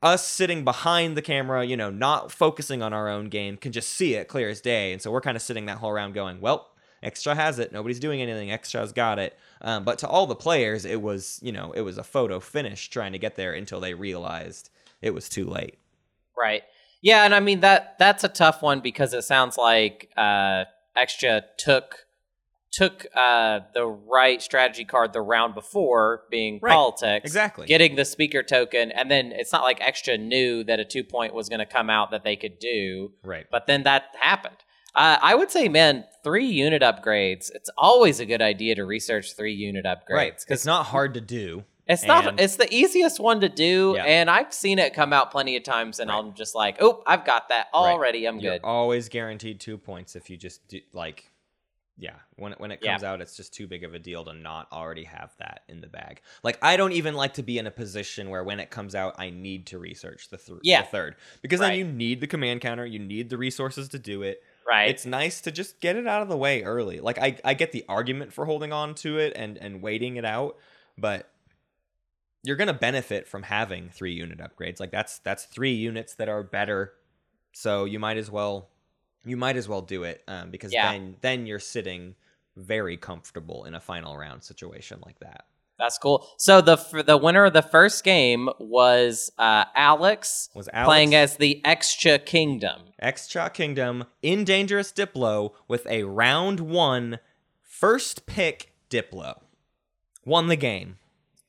us sitting behind the camera, you know, not focusing on our own game, can just see it clear as day. And so we're kind of sitting that whole round going, well, Xxcha has it. Nobody's doing anything. Xxcha's got it. Um, but to all the players, it was, you know, it was a photo finish trying to get there until they realized it was too late. Right. Yeah, and I mean that that's a tough one because it sounds like uh Xxcha took took uh the right strategy card the round before being Right. politics. Exactly. Getting the speaker token and then it's not like Xxcha knew that a 2 point was going to come out that they could do, right. but then that happened. Uh, I would say, man, three unit upgrades. It's always a good idea to research three unit upgrades Right. It's not hard to do. It's not. And- It's the easiest one to do, Yeah. and I've seen it come out plenty of times, and Right. I'm just like, oh, I've got that Right. already. I'm You're good. always guaranteed two points if you just do, like, yeah. When it- when it Yeah. comes out, it's just too big of a deal to not already have that in the bag. Like I don't even like to be in a position where when it comes out, I need to research the, th- Yeah. the third because then you need the command counter, you need the resources to do it. right. It's nice to just get it out of the way early. Like I, I get the argument for holding on to it and and waiting it out, but you're gonna benefit from having three unit upgrades. Like that's that's three units that are better. So you might as well you might as well do it um, because Yeah. then then you're sitting very comfortable in a final round situation like that. That's cool. So the f- the winner of the first game was uh, Alex, Was Alex playing as the Xxcha Kingdom. Xxcha Kingdom in Dangerous Diplo with a round one first pick Diplo. Won the game.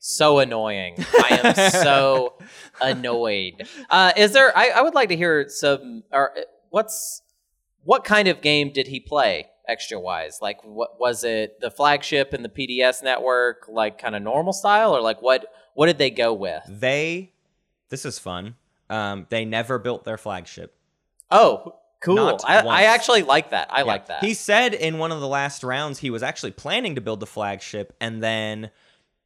So annoying. I am so annoyed. Uh, is there? I, I would like to hear some. Or uh, what's what kind of game did he play? Xxcha wise, like what was it? The flagship and the PDS network, like kind of normal style, or like what? What did they go with? They, this is fun. Um, they never built their flagship. Oh, cool. I, I actually like that. I Yeah. like that. He said in one of the last rounds he was actually planning to build the flagship, and then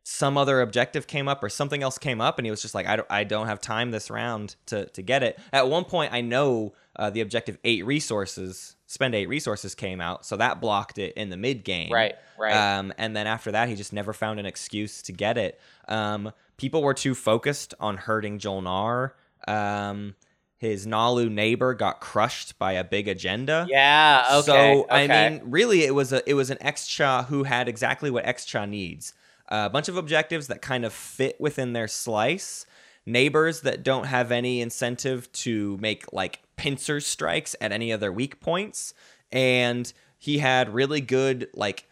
some other objective came up or something else came up, and he was just like, I don't, I don't have time this round to to get it. At one point, I know uh, the objective eight resources, spend eight resources came out, so that blocked it in the mid game. right, right. Um, and then after that, he just never found an excuse to get it. Um, people were too focused on hurting Jolnar. Um, his Naalu neighbor got crushed by a big agenda. yeah. Okay. So I mean, really, it was a it was an Xxcha who had exactly what Xxcha needs. A bunch of objectives that kind of fit within their slice. Neighbors that don't have any incentive to make like pincer strikes at any of their weak points, and he had really good like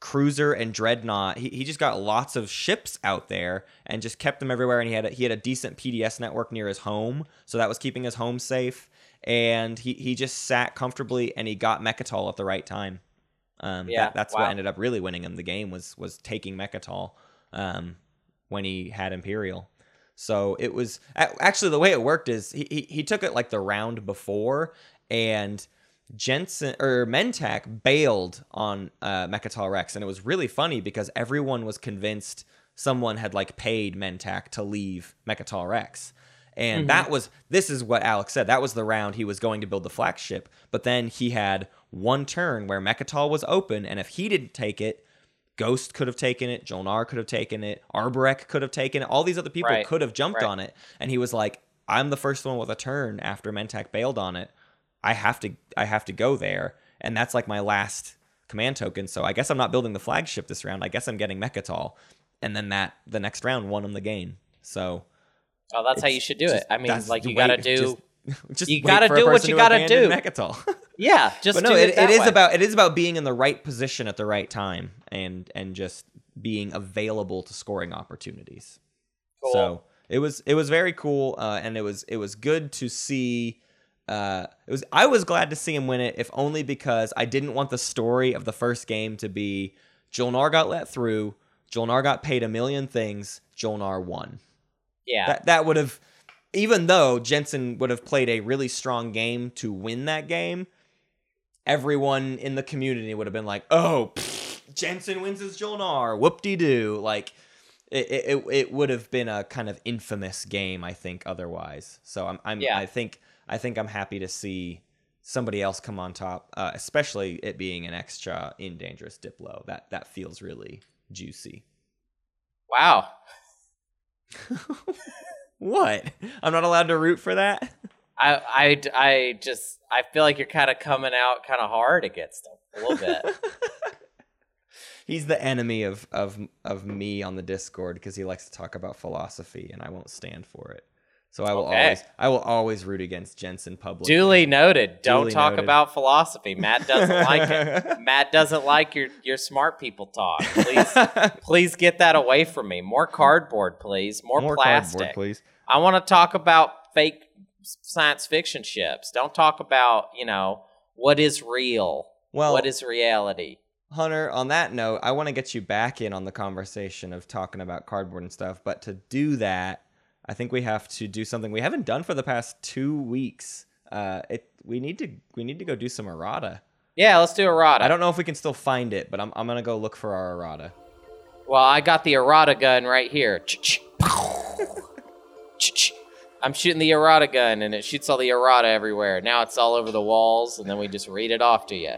cruiser and dreadnought. He, he just got lots of ships out there and just kept them everywhere. And he had a, he had a decent PDS network near his home, so that was keeping his home safe. And he, he just sat comfortably and he got Mecatol at the right time. Um, Yeah, that, that's wow. what ended up really winning him the game was was taking Mecatol um, when he had Imperial. So it was actually the way it worked is he, he, he took it like the round before and Jensen or Mentak bailed on uh, Mecatol Rex, and it was really funny because everyone was convinced someone had like paid Mentak to leave Mecatol Rex. And that was this is what Alex said. That was the round he was going to build the flagship, but then he had one turn where Mecatol was open, and if he didn't take it, Ghost could have taken it, Jolnar could have taken it, Arborec could have taken it. All these other people Right, could have jumped right. on it, and he was like, "I'm the first one with a turn after Mentak bailed on it. I have to, I have to go there, and that's like my last command token. So I guess I'm not building the flagship this round. I guess I'm getting Mecatol, and then that the next round won him the game. So oh, that's how you should do just- it. I mean, like you gotta do. Just, just You gotta do what you gotta do. Mecatol. yeah, just but no, do it, it, it that is way. about it is about being in the right position at the right time and and just being available to scoring opportunities. Cool. So it was it was very cool, uh, and it was it was good to see. Uh, it was I was glad to see him win it, if only because I didn't want the story of the first game to be Jolnar got let through, Jolnar got paid a million things, Jolnar won. yeah. That that would have, even though Jensen would have played a really strong game to win that game, everyone in the community would have been like, "Oh, pfft, Jensen wins his Jolnar, whoop de doo!" Like it, it, it would have been a kind of infamous game, I think. Otherwise, so I'm, I'm Yeah. I think I think I'm happy to see somebody else come on top, uh, especially it being an Xxcha in Dangerous Diplo. That that feels really juicy. wow. What? I'm not allowed to root for that? I, I, I just I feel like you're kind of coming out kind of hard against him a little bit. He's the enemy of of of me on the Discord because he likes to talk about philosophy and I won't stand for it. So I will Okay. always I will always root against Jensen publicly. Duly noted. Don't Duly talk noted. about philosophy. Matt doesn't like it. Matt doesn't like your your smart people talk. Please, please get that away from me. More cardboard, please. More, More plastic. cardboard, please. I want to talk about fake science fiction ships. Don't talk about you know what is real. Well, what is reality? Hunter, on that note, I want to get you back in on the conversation of talking about cardboard and stuff, but to do that, I think we have to do something we haven't done for the past 2 weeks. Uh it we need to we need to go do some errata. Yeah, let's do errata. I don't know if we can still find it, but I'm I'm going to go look for our errata. Well, I got the errata gun right here. I'm shooting the errata gun, and it shoots all the errata everywhere. Now it's all over the walls, and then we just read it off to you.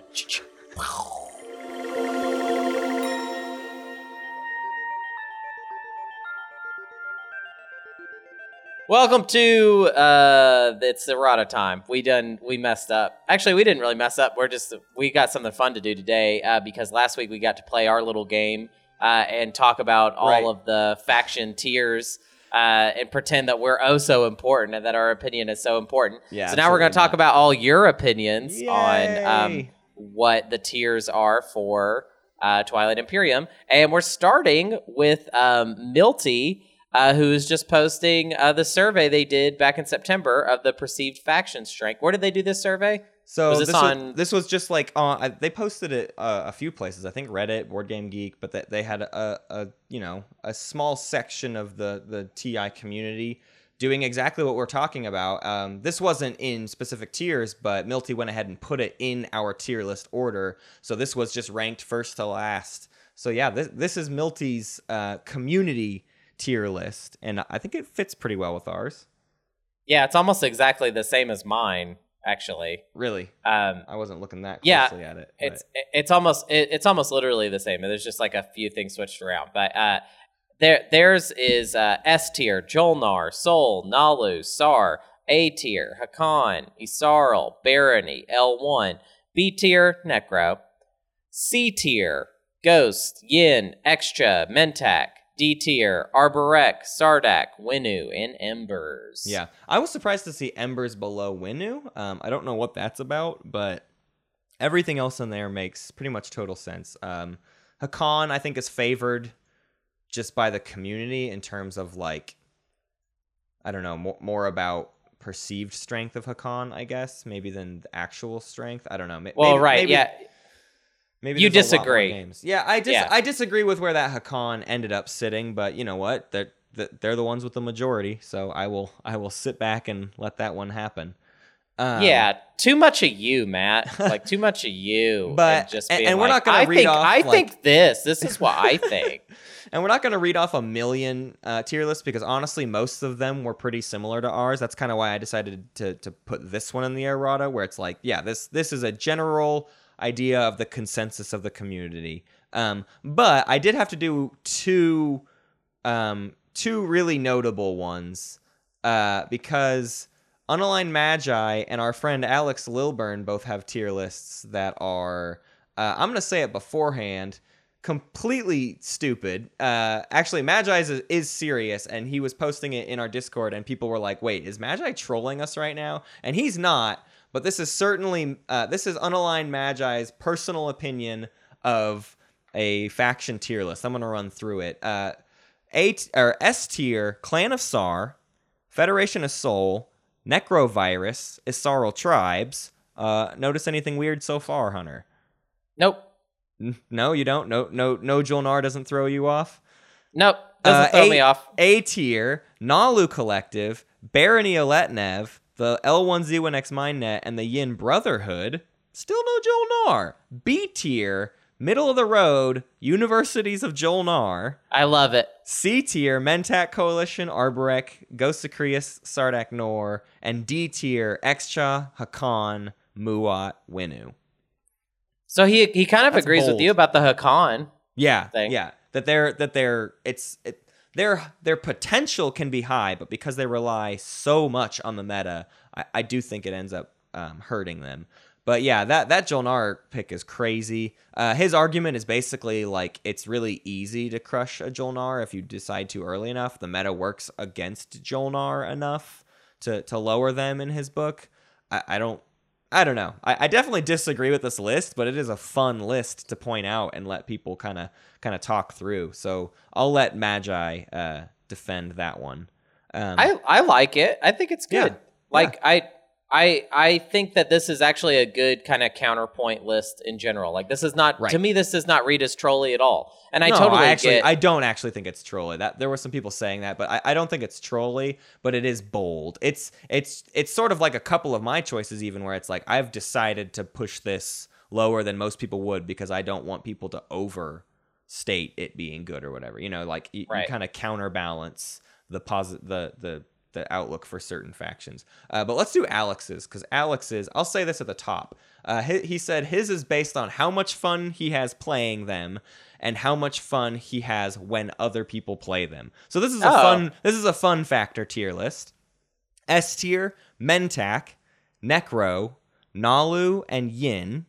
Welcome to uh it's errata time. We done we messed up. Actually, we didn't really mess up. We're just we got something fun to do today uh, because last week we got to play our little game uh, and talk about all Right. of the faction tiers uh, and pretend that we're oh so important and that our opinion is so important. Yeah, So now we're going to talk about all your opinions on um, what the tiers are for uh, Twilight Imperium, and we're starting with um, Milty, uh, who's just posting uh, the survey they did back in September of the perceived faction strength. Where did they do this survey? So this, this was, this was just like uh, they posted it uh, a few places. I think Reddit, Board Game Geek, but they, they had a, a you know a small section of the the TI community doing exactly what we're talking about. Um, this wasn't in specific tiers, but Milty went ahead and put it in our tier list order. So this was just ranked first to last. So yeah, this this is Milty's uh, community tier list, and I think it fits pretty well with ours. Yeah, it's almost exactly the same as mine, actually. Really, Um, I wasn't looking that Yeah, closely at it. it's it's almost it, it's almost literally the same. There's just like a few things switched around, but uh, there theirs is uh, S tier: Jolnar, Sol, Naalu, Saar. A tier: Hacan, Yssaril, Barony, L one. B tier: Nekro. C tier: Ghost, Yin, Xxcha, Mentak. D tier: Arborec, Sardakk, Winnu, and Embers. Yeah, I was surprised to see Embers below Winnu. Um, I don't know what that's about, but everything else in there makes pretty much total sense. Um, Hacan, I think, is favored just by the community in terms of like, I don't know, more, more about perceived strength of Hacan, I guess, maybe than the actual strength. I don't know. May- Well, right. maybe- yeah. Maybe You there's a lot more disagree. games. Yeah, I dis- Yeah. I disagree with where that Hacan ended up sitting, but you know what? They're they're the ones with the majority, so I will I will sit back and let that one happen. Um, yeah, too much of you, Matt. Like too much of you. But- and just and- and we're like, not gonna read think off, I like- think this. This is what I think. and we're not going to read off a million uh, tier lists because honestly, most of them were pretty similar to ours. That's kind of why I decided to to put this one in the errata, where it's like, yeah, this this is a general idea of the consensus of the community. Um, but I did have to do two um, two really notable ones uh, because Unaligned Magi and our friend Alex Lilburn both have tier lists that are, uh, I'm going to say it beforehand, completely stupid. Uh, actually, Magi is, is serious, and he was posting it in our Discord, and people were like, wait, is Magi trolling us right now? And he's not. But this is certainly uh, this is unaligned Magi's personal opinion of a faction tier list. I'm gonna run through it. Uh, A t- or S tier, Clan of Saar, Federation of Sol, Necrovirus, Yssaril Tribes. Uh, notice anything weird so far, Hunter? Nope. N- No, you don't. No, no, no. Jolnar doesn't throw you off. Nope. Doesn't Uh, throw A- me off. A tier, Naalu Collective, Barony of Letnev, the L1Z1X Mindnet, and the Yin Brotherhood. Still no Jolnar. B tier, middle of the road, Universities of Jolnar. I love it. C tier, Mentak Coalition, Arborec, Ghost of Creuss, Sardakk N'orr, and D tier, Xxcha, Hacan, Muaat, Winnu. So he he kind of That's agrees with you about the Hacan. Yeah, thing. yeah. That they're that they're it's it, their their potential can be high, but because they rely so much on the meta, I, I do think it ends up um, hurting them. But yeah, that that Jolnar pick is crazy. Uh, his argument is basically like it's really easy to crush a Jolnar if you decide to early enough. The meta works against Jolnar enough to to lower them in his book. I, I don't I don't know. I, I definitely disagree with this list, but it is a fun list to point out and let people kind of kind of talk through. So I'll let Magi uh, defend that one. Um, I I like it. I think it's Yeah. good. Like I I I think that this is actually a good kind of counterpoint list in general. Like this is not Right. to me this does not read as trolly at all. And I no, totally I actually get I don't actually think it's trolly. That there were some people saying that, but I, I don't think it's trolly. But it is bold. It's it's it's sort of like a couple of my choices, even where it's like I've decided to push this lower than most people would because I don't want people to overstate it being good or whatever. You know, like you, Right. kind of counterbalance the posit the the the outlook for certain factions. Uh, but let's do Alex's because Alex's. I'll say this at the top. Uh, he, he said his is based on how much fun he has playing them, and how much fun he has when other people play them. So this is a Oh. fun this is a fun factor tier list. S tier, Mentak, Nekro, Naalu, and Yin.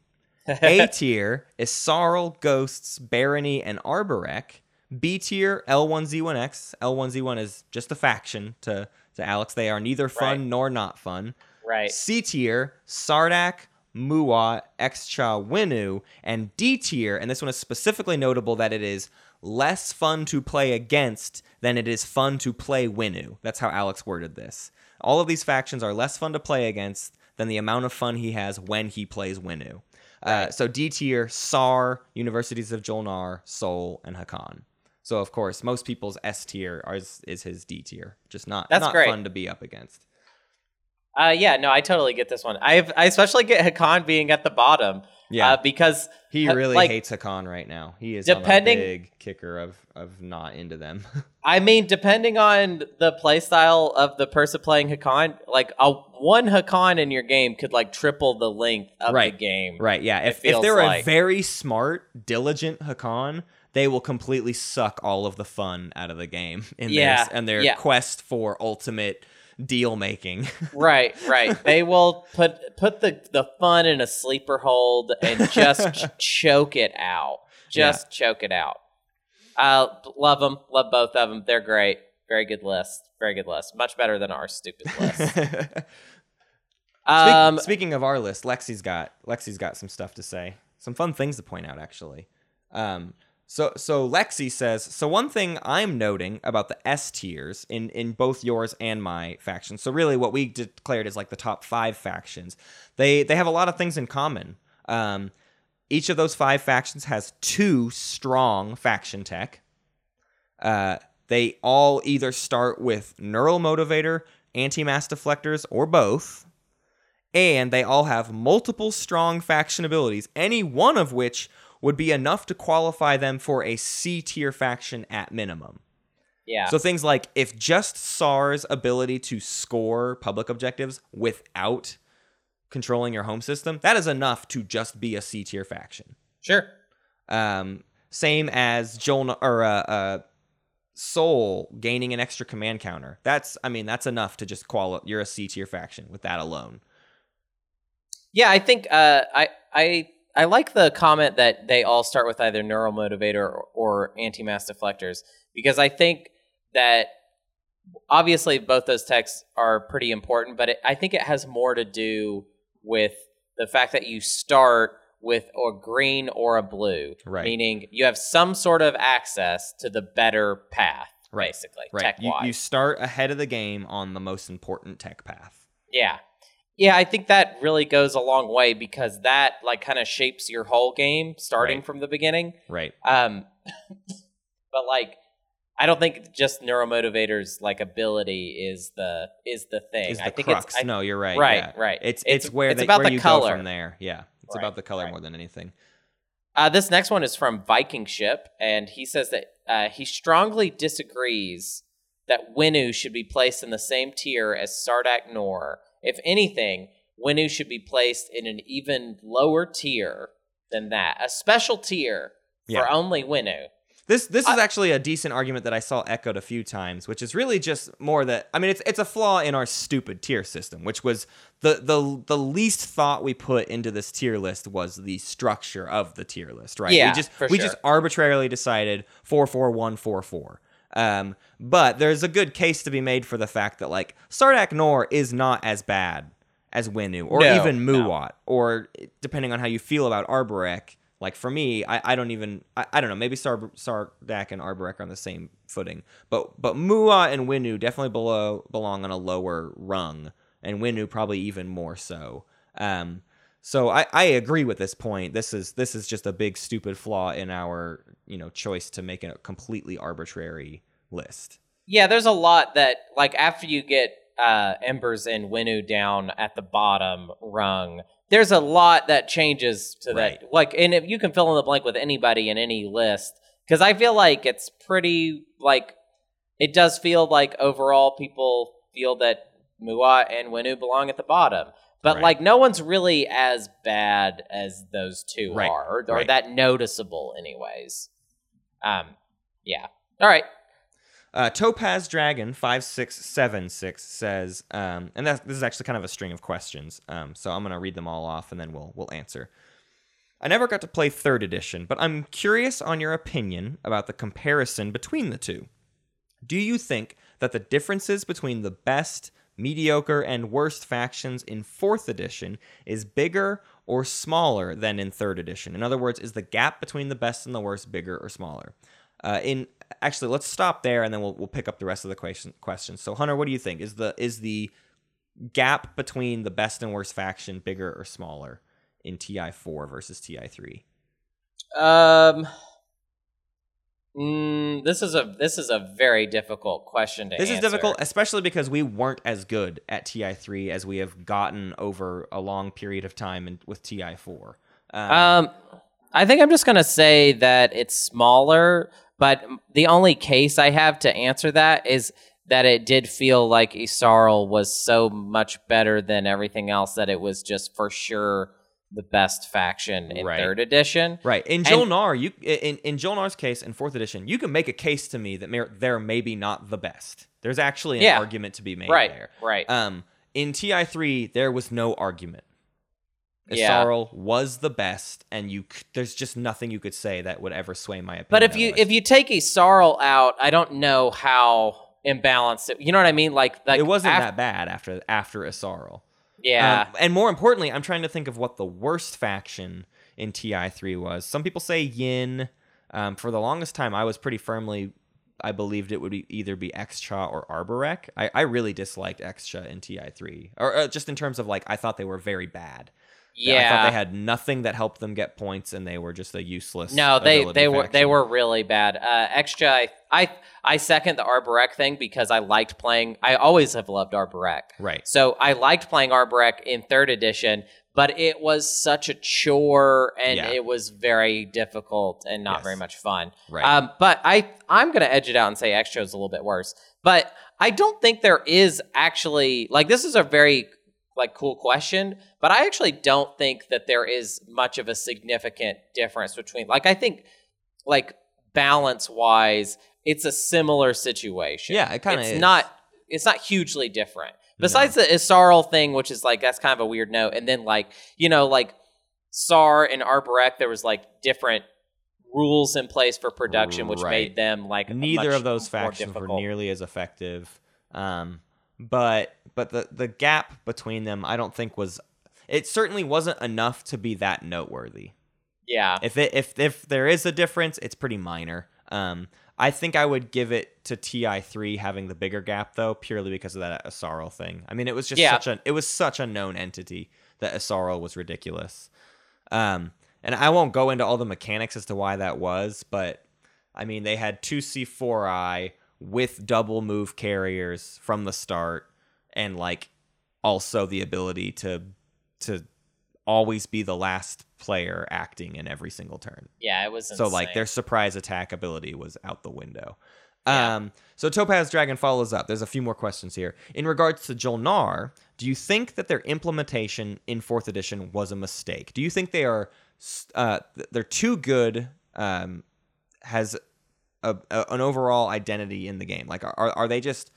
A tier is Sarl, Ghosts, Barony, and Arborec. B tier, L1Z1X. L1Z1 is just a faction to, to Alex. They are neither fun Right. nor not fun. right. C tier, Sardakk, Muwa, Xxcha, Winnu, and D tier, and this one is specifically notable that it is less fun to play against than it is fun to play Winnu. That's how Alex worded this. All of these factions are less fun to play against than the amount of fun he has when he plays Winnu. Uh, so D tier, Saar, Universities of Jolnar, Sol, and Hacan. So of course, most people's S tier is, is his D tier, just not That's not great. fun to be up against. Uh, yeah, no, I totally get this one. I I especially get Hacan being at the bottom. Yeah. Uh, because He really like- hates Hacan right now. He is Depending- big kicker of of not into them. I mean, depending on the play style of the person playing Hacan, like a one Hacan in your game could like triple the length of Right. the game. right? Yeah. If if they're a very smart, diligent Hacan, they will completely suck all of the fun out of the game in Yeah, their and their yeah. quest for ultimate deal making. Right, right. they will put put the the fun in a sleeper hold and just ch- choke it out. Just choke it out. Uh, love them. Love both of them. They're great. Very good list. Very good list. Much better than our stupid list. Speak- um, speaking of our list, Lexi's got Lexi's got some stuff to say. Some fun things to point out, actually. Um, so so Lexi says so. One thing I'm noting about the S tiers in in both yours and my faction. So really, what we declared is like the top five factions. They they have a lot of things in common. Um, each of those five factions has two strong faction tech. Uh, they all either start with neural motivator, anti-mass deflectors, or both and they all have multiple strong faction abilities, any one of which would be enough to qualify them for a C tier faction at minimum. yeah. So things like if just Saar's ability to score public objectives without controlling your home system, that is enough to just be a C tier faction. sure. Um, same as Joel or uh, uh, Sol gaining an extra command counter. That's I mean that's enough to just qual. You're a C tier faction with that alone. Yeah, I think uh, I I I like the comment that they all start with either neural motivator or, or anti-mass deflectors because I think that obviously both those texts are pretty important, but it, I think it has more to do with the fact that you start with a green or a blue, Right. meaning you have some sort of access to the better path, Right, basically, Right. tech You, you start ahead of the game on the most important tech path. Yeah. Yeah, I think that really goes a long way because that like kind of shapes your whole game starting Right. from the beginning. Right. Um but like I don't think just neuromotivators like ability is the is the thing. Is the I think crux. it's I, no, you're right. right, yeah. right. It's, It's- it's where it's they, about where the you color. from there. Yeah. It's Right, about the color right. more than anything. Uh, this next one is from Viking Ship, and he says that uh, he strongly disagrees that Winnu should be placed in the same tier as Sardakk N'orr. If anything, Winnu should be placed in an even lower tier than that, a special tier for only Winnu. This this is I- actually a decent argument that I saw echoed a few times, which is really just more that I mean it's it's a flaw in our stupid tier system, which was the the the least thought we put into this tier list was the structure of the tier list, right? Yeah, we just we sure. just arbitrarily decided four four one four four. Um, but there's a good case to be made for the fact that like Sardakk N'orr is not as bad as Winnu or No, even no. Muaat, or depending on how you feel about Arborec. Like for me, I, I don't even I, I don't know. Maybe Sar Sardakk and Arborec are on the same footing, but but Mua and Winnu definitely below belong on a lower rung, and Winnu probably even more so. Um, so I, I agree with this point. This is this is just a big stupid flaw in our you know choice to make a completely arbitrary list. Yeah, there's a lot that like after you get uh, Embers and Winnu down at the bottom rung, there's a lot that changes to Right. that. Like, and if you can fill in the blank with anybody in any list, because I feel like it's pretty like it does feel like overall people feel that Mua and Winnu belong at the bottom. But Right. like no one's really as bad as those two Right, are, or, or right. that noticeable, anyways. Um, yeah. All right. Uh, Topaz Dragon five six seven six says, um, and that, this is actually kind of a string of questions. Um, so I'm gonna read them all off, and then we'll we'll answer. I never got to play third edition, but I'm curious on your opinion about the comparison between the two. Do you think that the differences between the best, mediocre, and worst factions in fourth edition is bigger or smaller than in third edition? In other words, is the gap between the best and the worst bigger or smaller? Uh, in actually, let's stop there and then we'll, we'll pick up the rest of the question questions. So, Hunter, what do you think? Is the is the gap between the best and worst faction bigger or smaller in TI four versus TI three? Um, mm, this is a this is a very difficult question to This is difficult, especially because we weren't as good at TI three as we have gotten over a long period of time in, with TI four. Um, Um, I think I'm just gonna say that it's smaller, but the only case I have to answer that is that it did feel like Yssaril was so much better than everything else that it was just for sure the best faction in Right. third edition. Right. In Joel Jolnar, you in in Jolnar's case in fourth edition, you can make a case to me that mer- they're maybe not the best. There's actually an Yeah. argument to be made Right, there. right. Um, in TI three, there was no argument. Yeah. Was the best, and you there's just nothing you could say that would ever sway my opinion. But if you if you take Yssaril out, I don't know how imbalanced it. You know what I mean? Like, like it wasn't af- that bad after after Yssaril. Yeah. Um, and more importantly, I'm trying to think of what the worst faction in TI3 was. Some people say Yin. Um, for the longest time, I was pretty firmly, I believed it would be either be Xxcha or Arborec. I, I really disliked Xxcha in TI3, or uh, just in terms of like I thought they were very bad. Yeah. I thought they had nothing that helped them get points, and they were just a useless. No, they they were they were really bad. Uh, Xxcha, I, I I second the Arborec thing because I liked playing. I always have loved Arborec, right. so I liked playing Arborek in third edition. But it was such a chore, and Yeah. it was very difficult and not Yes. very much fun. Right. Um, but I I'm gonna edge it out and say Xxcha is a little bit worse. But I don't think there is actually like this is a very like cool question, but I actually don't think that there is much of a significant difference between like I think like balance wise, it's a similar situation. yeah, it kind of it's is. not it's not hugely different. Besides the Yssaril thing, which is like that's kind of a weird note, and then like you know like Saar and Arborec, there was like different rules in place for production, which Right. made them like neither of those factions were nearly as effective um, but but the the gap between them i don't think was it certainly wasn't enough to be that noteworthy. Yeah, if it if if there is a difference it's pretty minor. Um, i think i would give it to ti3 having the bigger gap though purely because of that Yssaril thing. I mean it was just Yeah. such a it was such a known entity that Yssaril was ridiculous. Um, and I won't go into all the mechanics as to why that was, but I mean, they had two C4I with double move carriers from the start, and like also the ability to to always be the last player acting in every single turn. yeah, it was So like their surprise attack ability was out the window. Yeah. Um, so Topaz Dragon follows up. There's a few more questions here. In regards to Jolnar, do you think that their implementation in fourth edition was a mistake? Do you think they are uh, they're too good? Um, has a, a, an overall identity in the game? Like, are are they just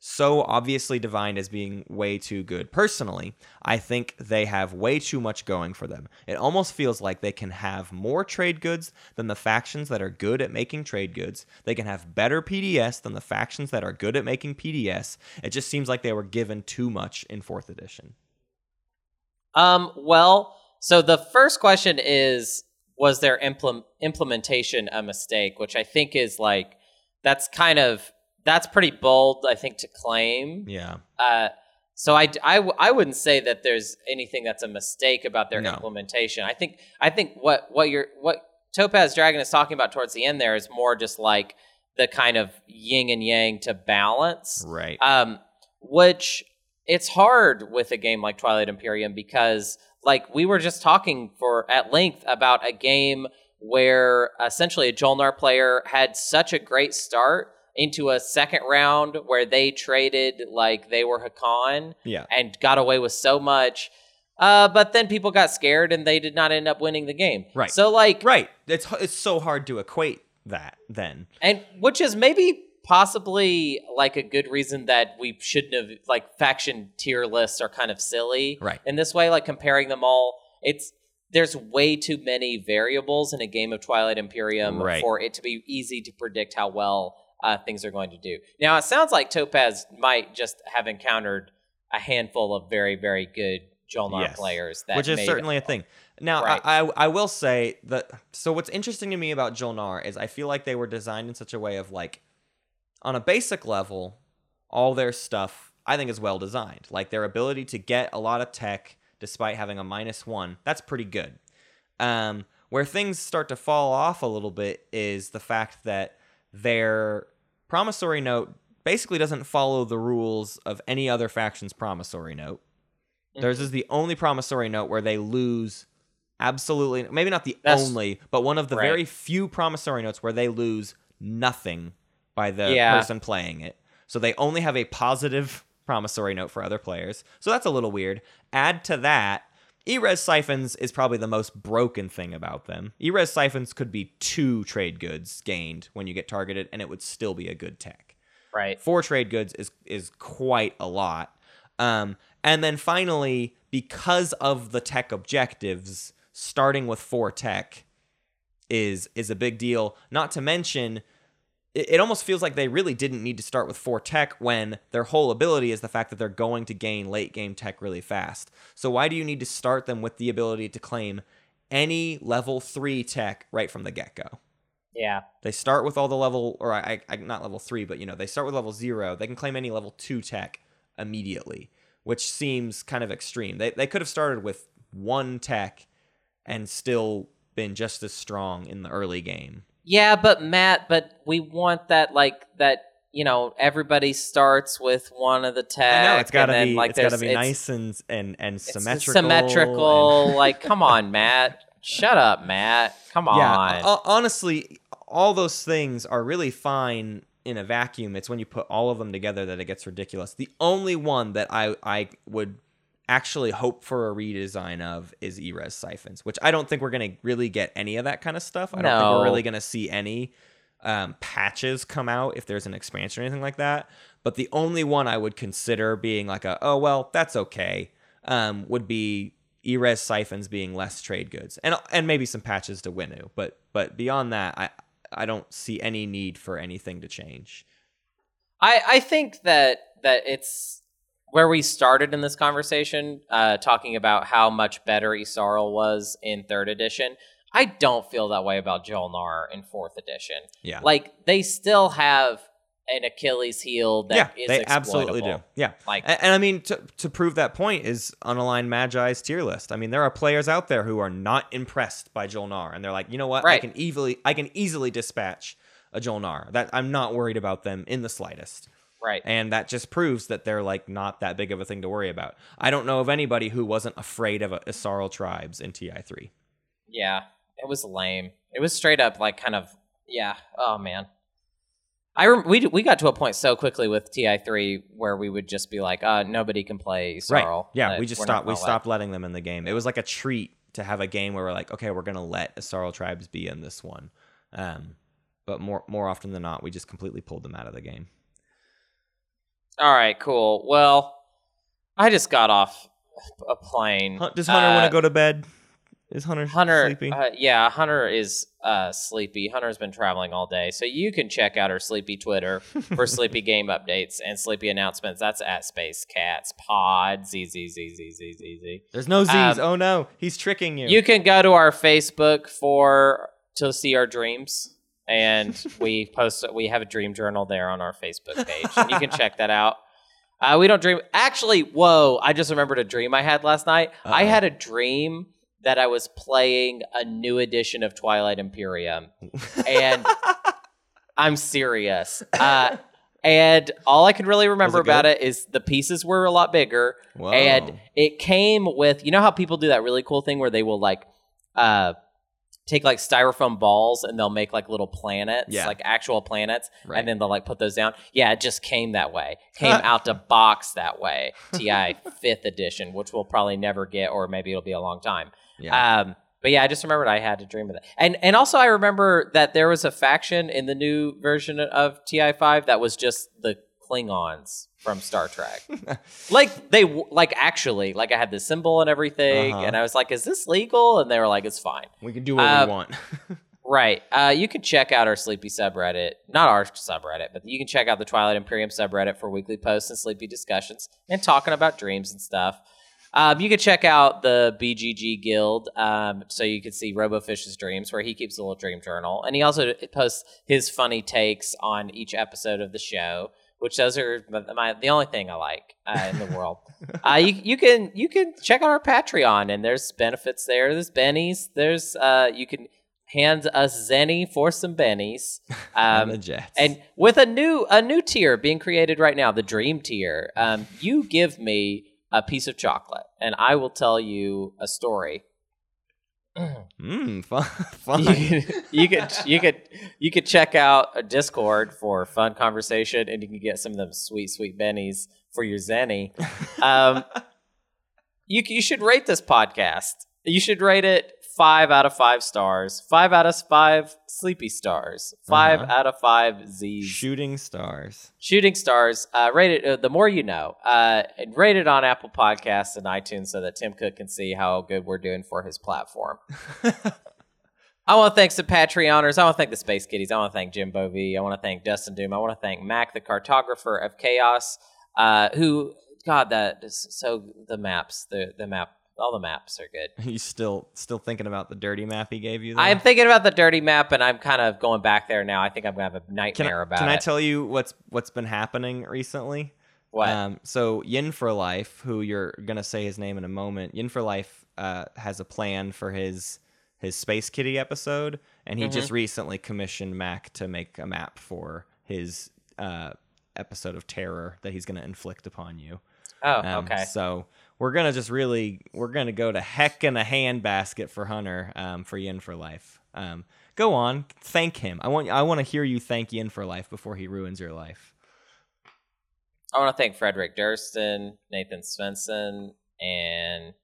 so obviously divined as being way too good. Personally, I think they have way too much going for them. It almost feels like they can have more trade goods than the factions that are good at making trade goods. They can have better PDS than the factions that are good at making PDS. It just seems like they were given too much in 4th edition. Um, well, so the first question is was their implement implementation a mistake, which I think is like that's kind of that's pretty bold, I think, to claim. Yeah. Uh, so I wouldn't say that there's anything that's a mistake about their No. implementation. I think I think what what you're what Topaz Dragon is talking about towards the end there is more just like the kind of yin and yang to balance Right. um, which it's hard with a game like Twilight Imperium because like we were just talking for at length about a game where essentially a Jolnar player had such a great start into a second round where they traded like they were Hacan yeah. and got away with so much. Uh, but then people got scared and they did not end up winning the game. Right. So like Right. It's it's so hard to equate that then. and which is maybe possibly like a good reason that we shouldn't have like faction tier lists are kind of silly Right. in this way like comparing them all it's there's way too many variables in a game of twilight imperium Right. for it to be easy to predict how well uh, things are going to do now it sounds like topaz might just have encountered a handful of very very good Jolnar Yes. players that which is certainly a thing. Now, Right. I, I I will say that. So what's interesting to me about Jolnar is I feel like they were designed in such a way of like, on a basic level, all their stuff I think is well designed. Like their ability to get a lot of tech despite having a minus one, that's pretty good. Um, where things start to fall off a little bit is the fact that their promissory note basically doesn't follow the rules of any other faction's promissory note. Theirs is the only promissory note where they lose absolutely maybe not the That's- only, but one of the right. very few promissory notes where they lose nothing by the Yeah. person playing it. So they only have a positive promissory note for other players. So that's a little weird. Add to that, E-res siphons is probably the most broken thing about them. E-res siphons could be two trade goods gained when you get targeted, and it would still be a good tech right four trade goods is is quite a lot. Um, and then finally, because of the tech objectives, starting with four tech is is a big deal. Not to mention, it, it almost feels like they really didn't need to start with four tech when their whole ability is the fact that they're going to gain late game tech really fast. So why do you need to start them with the ability to claim any level three tech right from the get go? yeah They start with all the level, or I, I, not level three, but you know, they start with level zero. They can claim any level two tech immediately, which seems kind of extreme. They, they could have started with one tech and still been just as strong in the early game. Yeah, but Matt, but we want that like that. You know, everybody starts with one of the tech. I know it's got to and then, be, like, it's got to be it's- nice and and and it's symmetrical. Symmetrical. and- like, come on, Matt. Shut up, Matt. Come yeah, uh, on. ho- honestly, all those things are really fine in a vacuum. It's when you put all of them together that it gets ridiculous. The only one that I I would actually hope for a redesign of is E-res siphons, which I don't think we're gonna really get any of that kind of stuff. I don't think we're really gonna see any um, patches come out if there's an expansion or anything like that. But the only one I would consider being like a oh well that's okay um, would be E-res siphons being less trade goods and and maybe some patches to Winnu. But but beyond that, I I don't see any need for anything to change. I I think that that it's where we started in this conversation, uh, talking about how much better Yssaril was in third edition. I don't feel that way about Jolnar in fourth edition. Yeah. Like they still have an Achilles heel that yeah, is they absolutely do. Yeah, Like and, and I mean to to prove that point is unaligned Magi's tier list. I mean, there are players out there who are not impressed by Jolnar, and they're like, you know what, I can easily I can easily dispatch a Jolnar. That I'm not worried about them in the slightest. Right. And that just proves that they're like not that big of a thing to worry about. I don't know of anybody who wasn't afraid of Yssaril tribes in TI3. Yeah, it was lame. It was straight up like kind of yeah. Oh man, I rem- we we got to a point so quickly with Ti three where we would just be like, uh, nobody can play Sorrel. Yeah, we just stopped. We let- stopped letting them in the game. It was like a treat to have a game where we're like, okay, we're gonna let Yssaril tribes be in this one. Um, but more more often than not, we just completely pulled them out of the game. All right, cool. Well, I just got off a plane. Does Hunter want Uh, to go to bed? Is Hunter, Hunter, sleepy? uh, yeah, Hunter is uh, sleepy. Hunter's been traveling all day, so you can check out our sleepy Twitter for sleepy game updates and sleepy announcements. That's at Space Cats Pod. Z z z z z z z. There's no Z's. um, oh no, he's tricking you. You can go to our Facebook for to see our dreams, and we post. We have a dream journal there on our Facebook page, and you can check that out. Uh, we don't dream. Actually, whoa! I just remembered a dream I had last night. I Uh-oh. had a dream that I was playing a new edition of Twilight Imperium, and I'm serious. Uh, and all I can really remember it about good? it is the pieces were a lot bigger. Whoa. And it came with you know how people do that really cool thing where they will like uh take like styrofoam balls and they'll make like little planets, Yeah. like actual planets, Right. and then they'll like put those down. Yeah, it just came that way. Came out to box that way. TI fifth edition, which we'll probably never get, or maybe it'll be a long time. yeah. Um, but yeah, I just remembered I had to dream of that. And and also I remember that there was a faction in the new version of TI5 that was just the Klingons from Star Trek. like they like actually like I had the symbol and everything Uh-huh. and I was like is this legal? And they were like it's fine. We can do what Uh, we want. Right. Uh, you can check out our Sleepy subreddit. Not our subreddit, but you can check out the Twilight Imperium subreddit for weekly posts and sleepy discussions and talking about dreams and stuff. Um, you can check out the BGG Guild, um, so you can see RoboFish's dreams, where he keeps a little dream journal, and he also posts his funny takes on each episode of the show, which those are my, the only thing I like uh, in the world. uh, you, you can you can check out our Patreon, and there's benefits there. There's bennies. There's uh, you can hand us Zenny for some bennies. Um, the Jets. and with a new a new tier being created right now, the Dream tier, um, you give me a piece of chocolate, and I will tell you a story. Mm, fun, fun. You could, you could you could you could check out a Discord for fun conversation, and you can get some of them sweet sweet bennies for your Zenny. Um, you you should rate this podcast. You should rate it five out of five stars, five out of five sleepy stars, 5 Uh-huh. out of five Z's. Shooting stars. Shooting stars. Uh, rate it. Uh, the more you know. Uh, and rate it on Apple Podcasts and iTunes so that Tim Cook can see how good we're doing for his platform. I want to thank some Patreoners. I want to thank the Space Kitties. I want to thank Jim Bovee. I want to thank Dustin Doom. I want to thank Mac, the cartographer of chaos, uh, who, God, that is so the maps, the the map, all the maps are good. you still still thinking about the dirty map he gave you? Though? I'm thinking about the dirty map, and I'm kind of going back there now. I think I'm gonna have a can nightmare I, about can it. I tell you what's what's been happening recently? what? Um, so Yin for Life, who you're gonna say his name in a moment, Yin for Life uh, has a plan for his his Space Kitty episode, and he Mm-hmm. just recently commissioned Mac to make a map for his uh, episode of terror that he's gonna inflict upon you. oh, Um, okay. So we're gonna just really we're gonna go to heck in a handbasket for Hunter um, for Yin for Life. Um, go on, thank him. I want I want to hear you thank Yin for Life before he ruins your life. I want to thank Frederick Durston, Nathan Svensson, and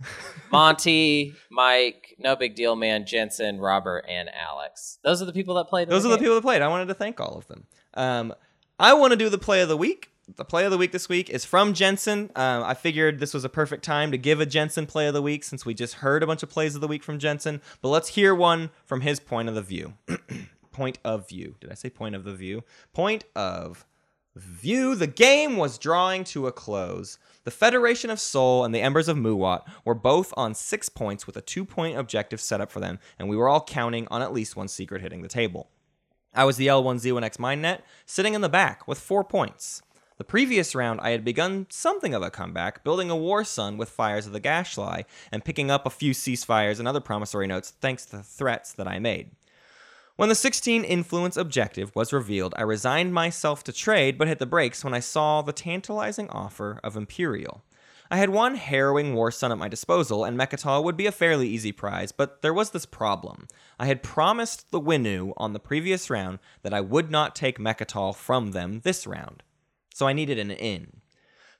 Monty, Mike, no big deal, man, Jensen, Robert, and Alex. Those are the people that played. Those are the people that played. I wanted to thank all of them. Um, I want to do the play of the week. The play of the week this week is from Jensen. Um, I figured this was a perfect time to give a Jensen play of the week since we just heard a bunch of plays of the week from Jensen. But let's hear one from his point of the view. point of view. Did I say point of the view? Point of view. The game was drawing to a close. The Federation of Sol and the Embers of Muaat were both on six points with a two point objective set up for them, and we were all counting on at least one secret hitting the table. I was the L1Z1X MindNet, sitting in the back with four points. The previous round, I had begun something of a comeback, building a War Sun with Fires of the Gashlai, and picking up a few ceasefires and other promissory notes thanks to the threats that I made. When the 16 influence objective was revealed, I resigned myself to trade but hit the brakes when I saw the tantalizing offer of Imperial. I had one harrowing war sun at my disposal, and Mecatol would be a fairly easy prize, but there was this problem. I had promised the Winnu on the previous round that I would not take Mecatol from them this round. So I needed an in.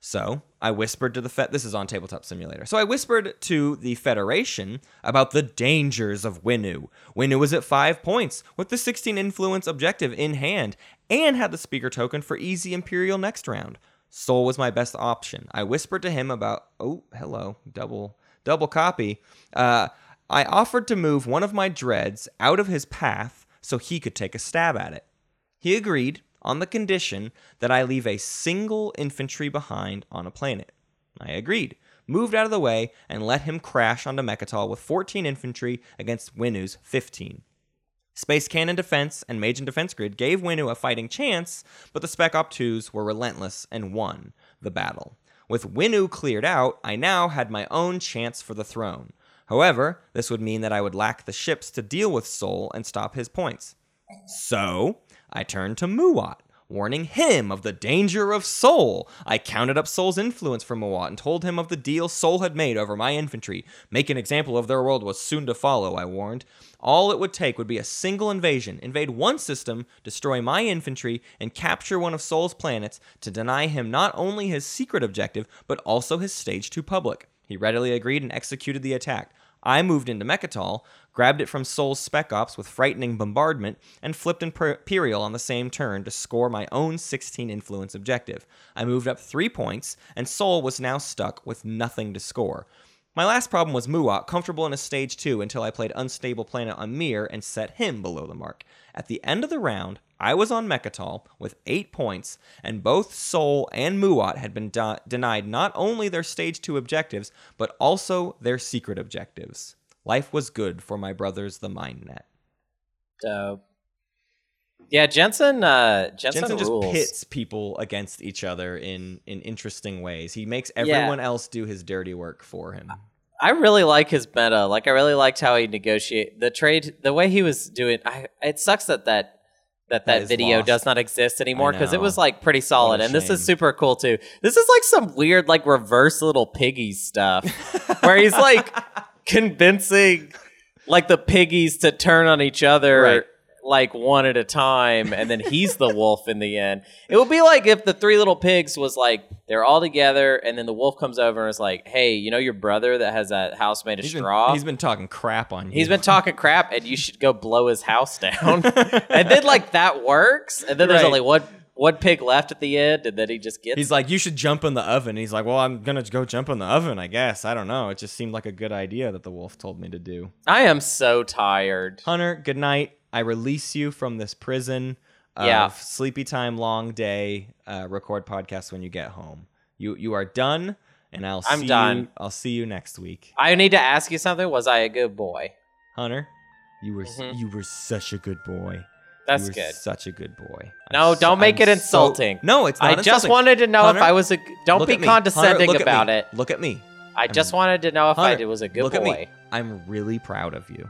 So I whispered to the Fed. This is on Tabletop Simulator. So I whispered to the Federation about the dangers of Winnu. Winnu was at five points with the 16 influence objective in hand and had the speaker token for easy Imperial next round. Sol was my best option. I whispered to him about. Oh, hello, double double copy. Uh, I offered to move one of my dreads out of his path so he could take a stab at it. He agreed on the condition that I leave a single infantry behind on a planet. I agreed, moved out of the way, and let him crash onto Mecatol with 14 infantry against Winnu's 15. Space Cannon Defense and Magen Defense Grid gave Winnu a fighting chance, but the Spec Op 2s were relentless and won the battle. With Winnu cleared out, I now had my own chance for the throne. However, this would mean that I would lack the ships to deal with Sol and stop his points. So, I turned to Muaat, warning him of the danger of Sol. I counted up Sol's influence for Muaat and told him of the deal Sol had made over my infantry. Make an example of their world was soon to follow, I warned. All it would take would be a single invasion, invade one system, destroy my infantry, and capture one of Sol's planets to deny him not only his secret objective, but also his stage 2 public. He readily agreed and executed the attack. I moved into Mecatol, grabbed it from Sol's Spec Ops with frightening bombardment, and flipped Imperial on the same turn to score my own 16 influence objective. I moved up three points, and Sol was now stuck with nothing to score. My last problem was Muaat, comfortable in a stage 2 until I played Unstable Planet on Mir and set him below the mark. At the end of the round, I was on Mecatol with 8 points, and both Sol and Muaat had been de- denied not only their stage 2 objectives, but also their secret objectives. Life was good for my brothers, the MindNet. Dope. Yeah, Jensen. Uh, Jensen, Jensen just pits people against each other in in interesting ways. He makes everyone else do his dirty work for him. I really like his meta. Like, I really liked how he negotiate the trade. The way he was doing. I. It sucks that that that That that video lost. does not exist anymore because it was like pretty solid. And this is super cool too. This is like some weird like reverse little piggy stuff where he's like convincing like the piggies to turn on each other. Right. Like one at a time, and then he's the wolf in the end. It would be like if the three little pigs was like they're all together, and then the wolf comes over and is like, "Hey, you know your brother that has that house made of He's been, straw? he's been talking crap on you. He's been talking crap, and you should go blow his house down." and then like that works, and then there's Right. only one one pig left at the end, and then he just gets. He's like, you should jump in the oven. He's like, well, I'm gonna go jump in the oven, I guess. I don't know. It just seemed like a good idea that the wolf told me to do. I am so tired. Hunter, good night. I release you from this prison of Yeah. sleepy time, long day. Uh, record podcast when you get home. You you are done, and I'll I'm see done. You, I'll see you next week. I need to ask you something. Was I a good boy? Hunter, you were s Mhm. you were such a good boy. That's you were good. Such a good boy. No, don't make I'm it insulting. no, it's not. I just wanted to know Hunter, if I was a. Don't be me. Hunter, condescending about me. it. Look at me. I just I'm- wanted to know if Hunter, I was a good look boy. at me. I'm really proud of you.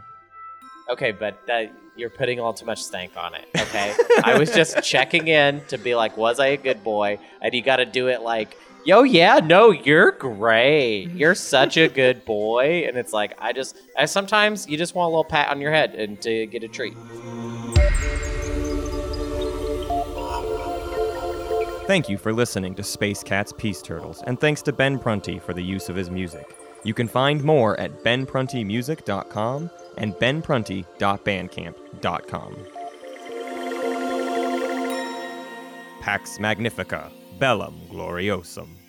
Okay, but that, you're putting all too much stank on it. Okay, I was just checking in to be like, was I a good boy? And you got to do it like, yo, yeah, no, you're great. You're such a good boy. And it's like, I just, I sometimes you just want a little pat on your head and to get a treat. Thank you for listening to Space Cat's Peace Turtles, and thanks to Ben Prunty for the use of his music. You can find more at benpruntymusic.com and benprunty.bandcamp.com. Pax Magnifica, Bellum Gloriosum.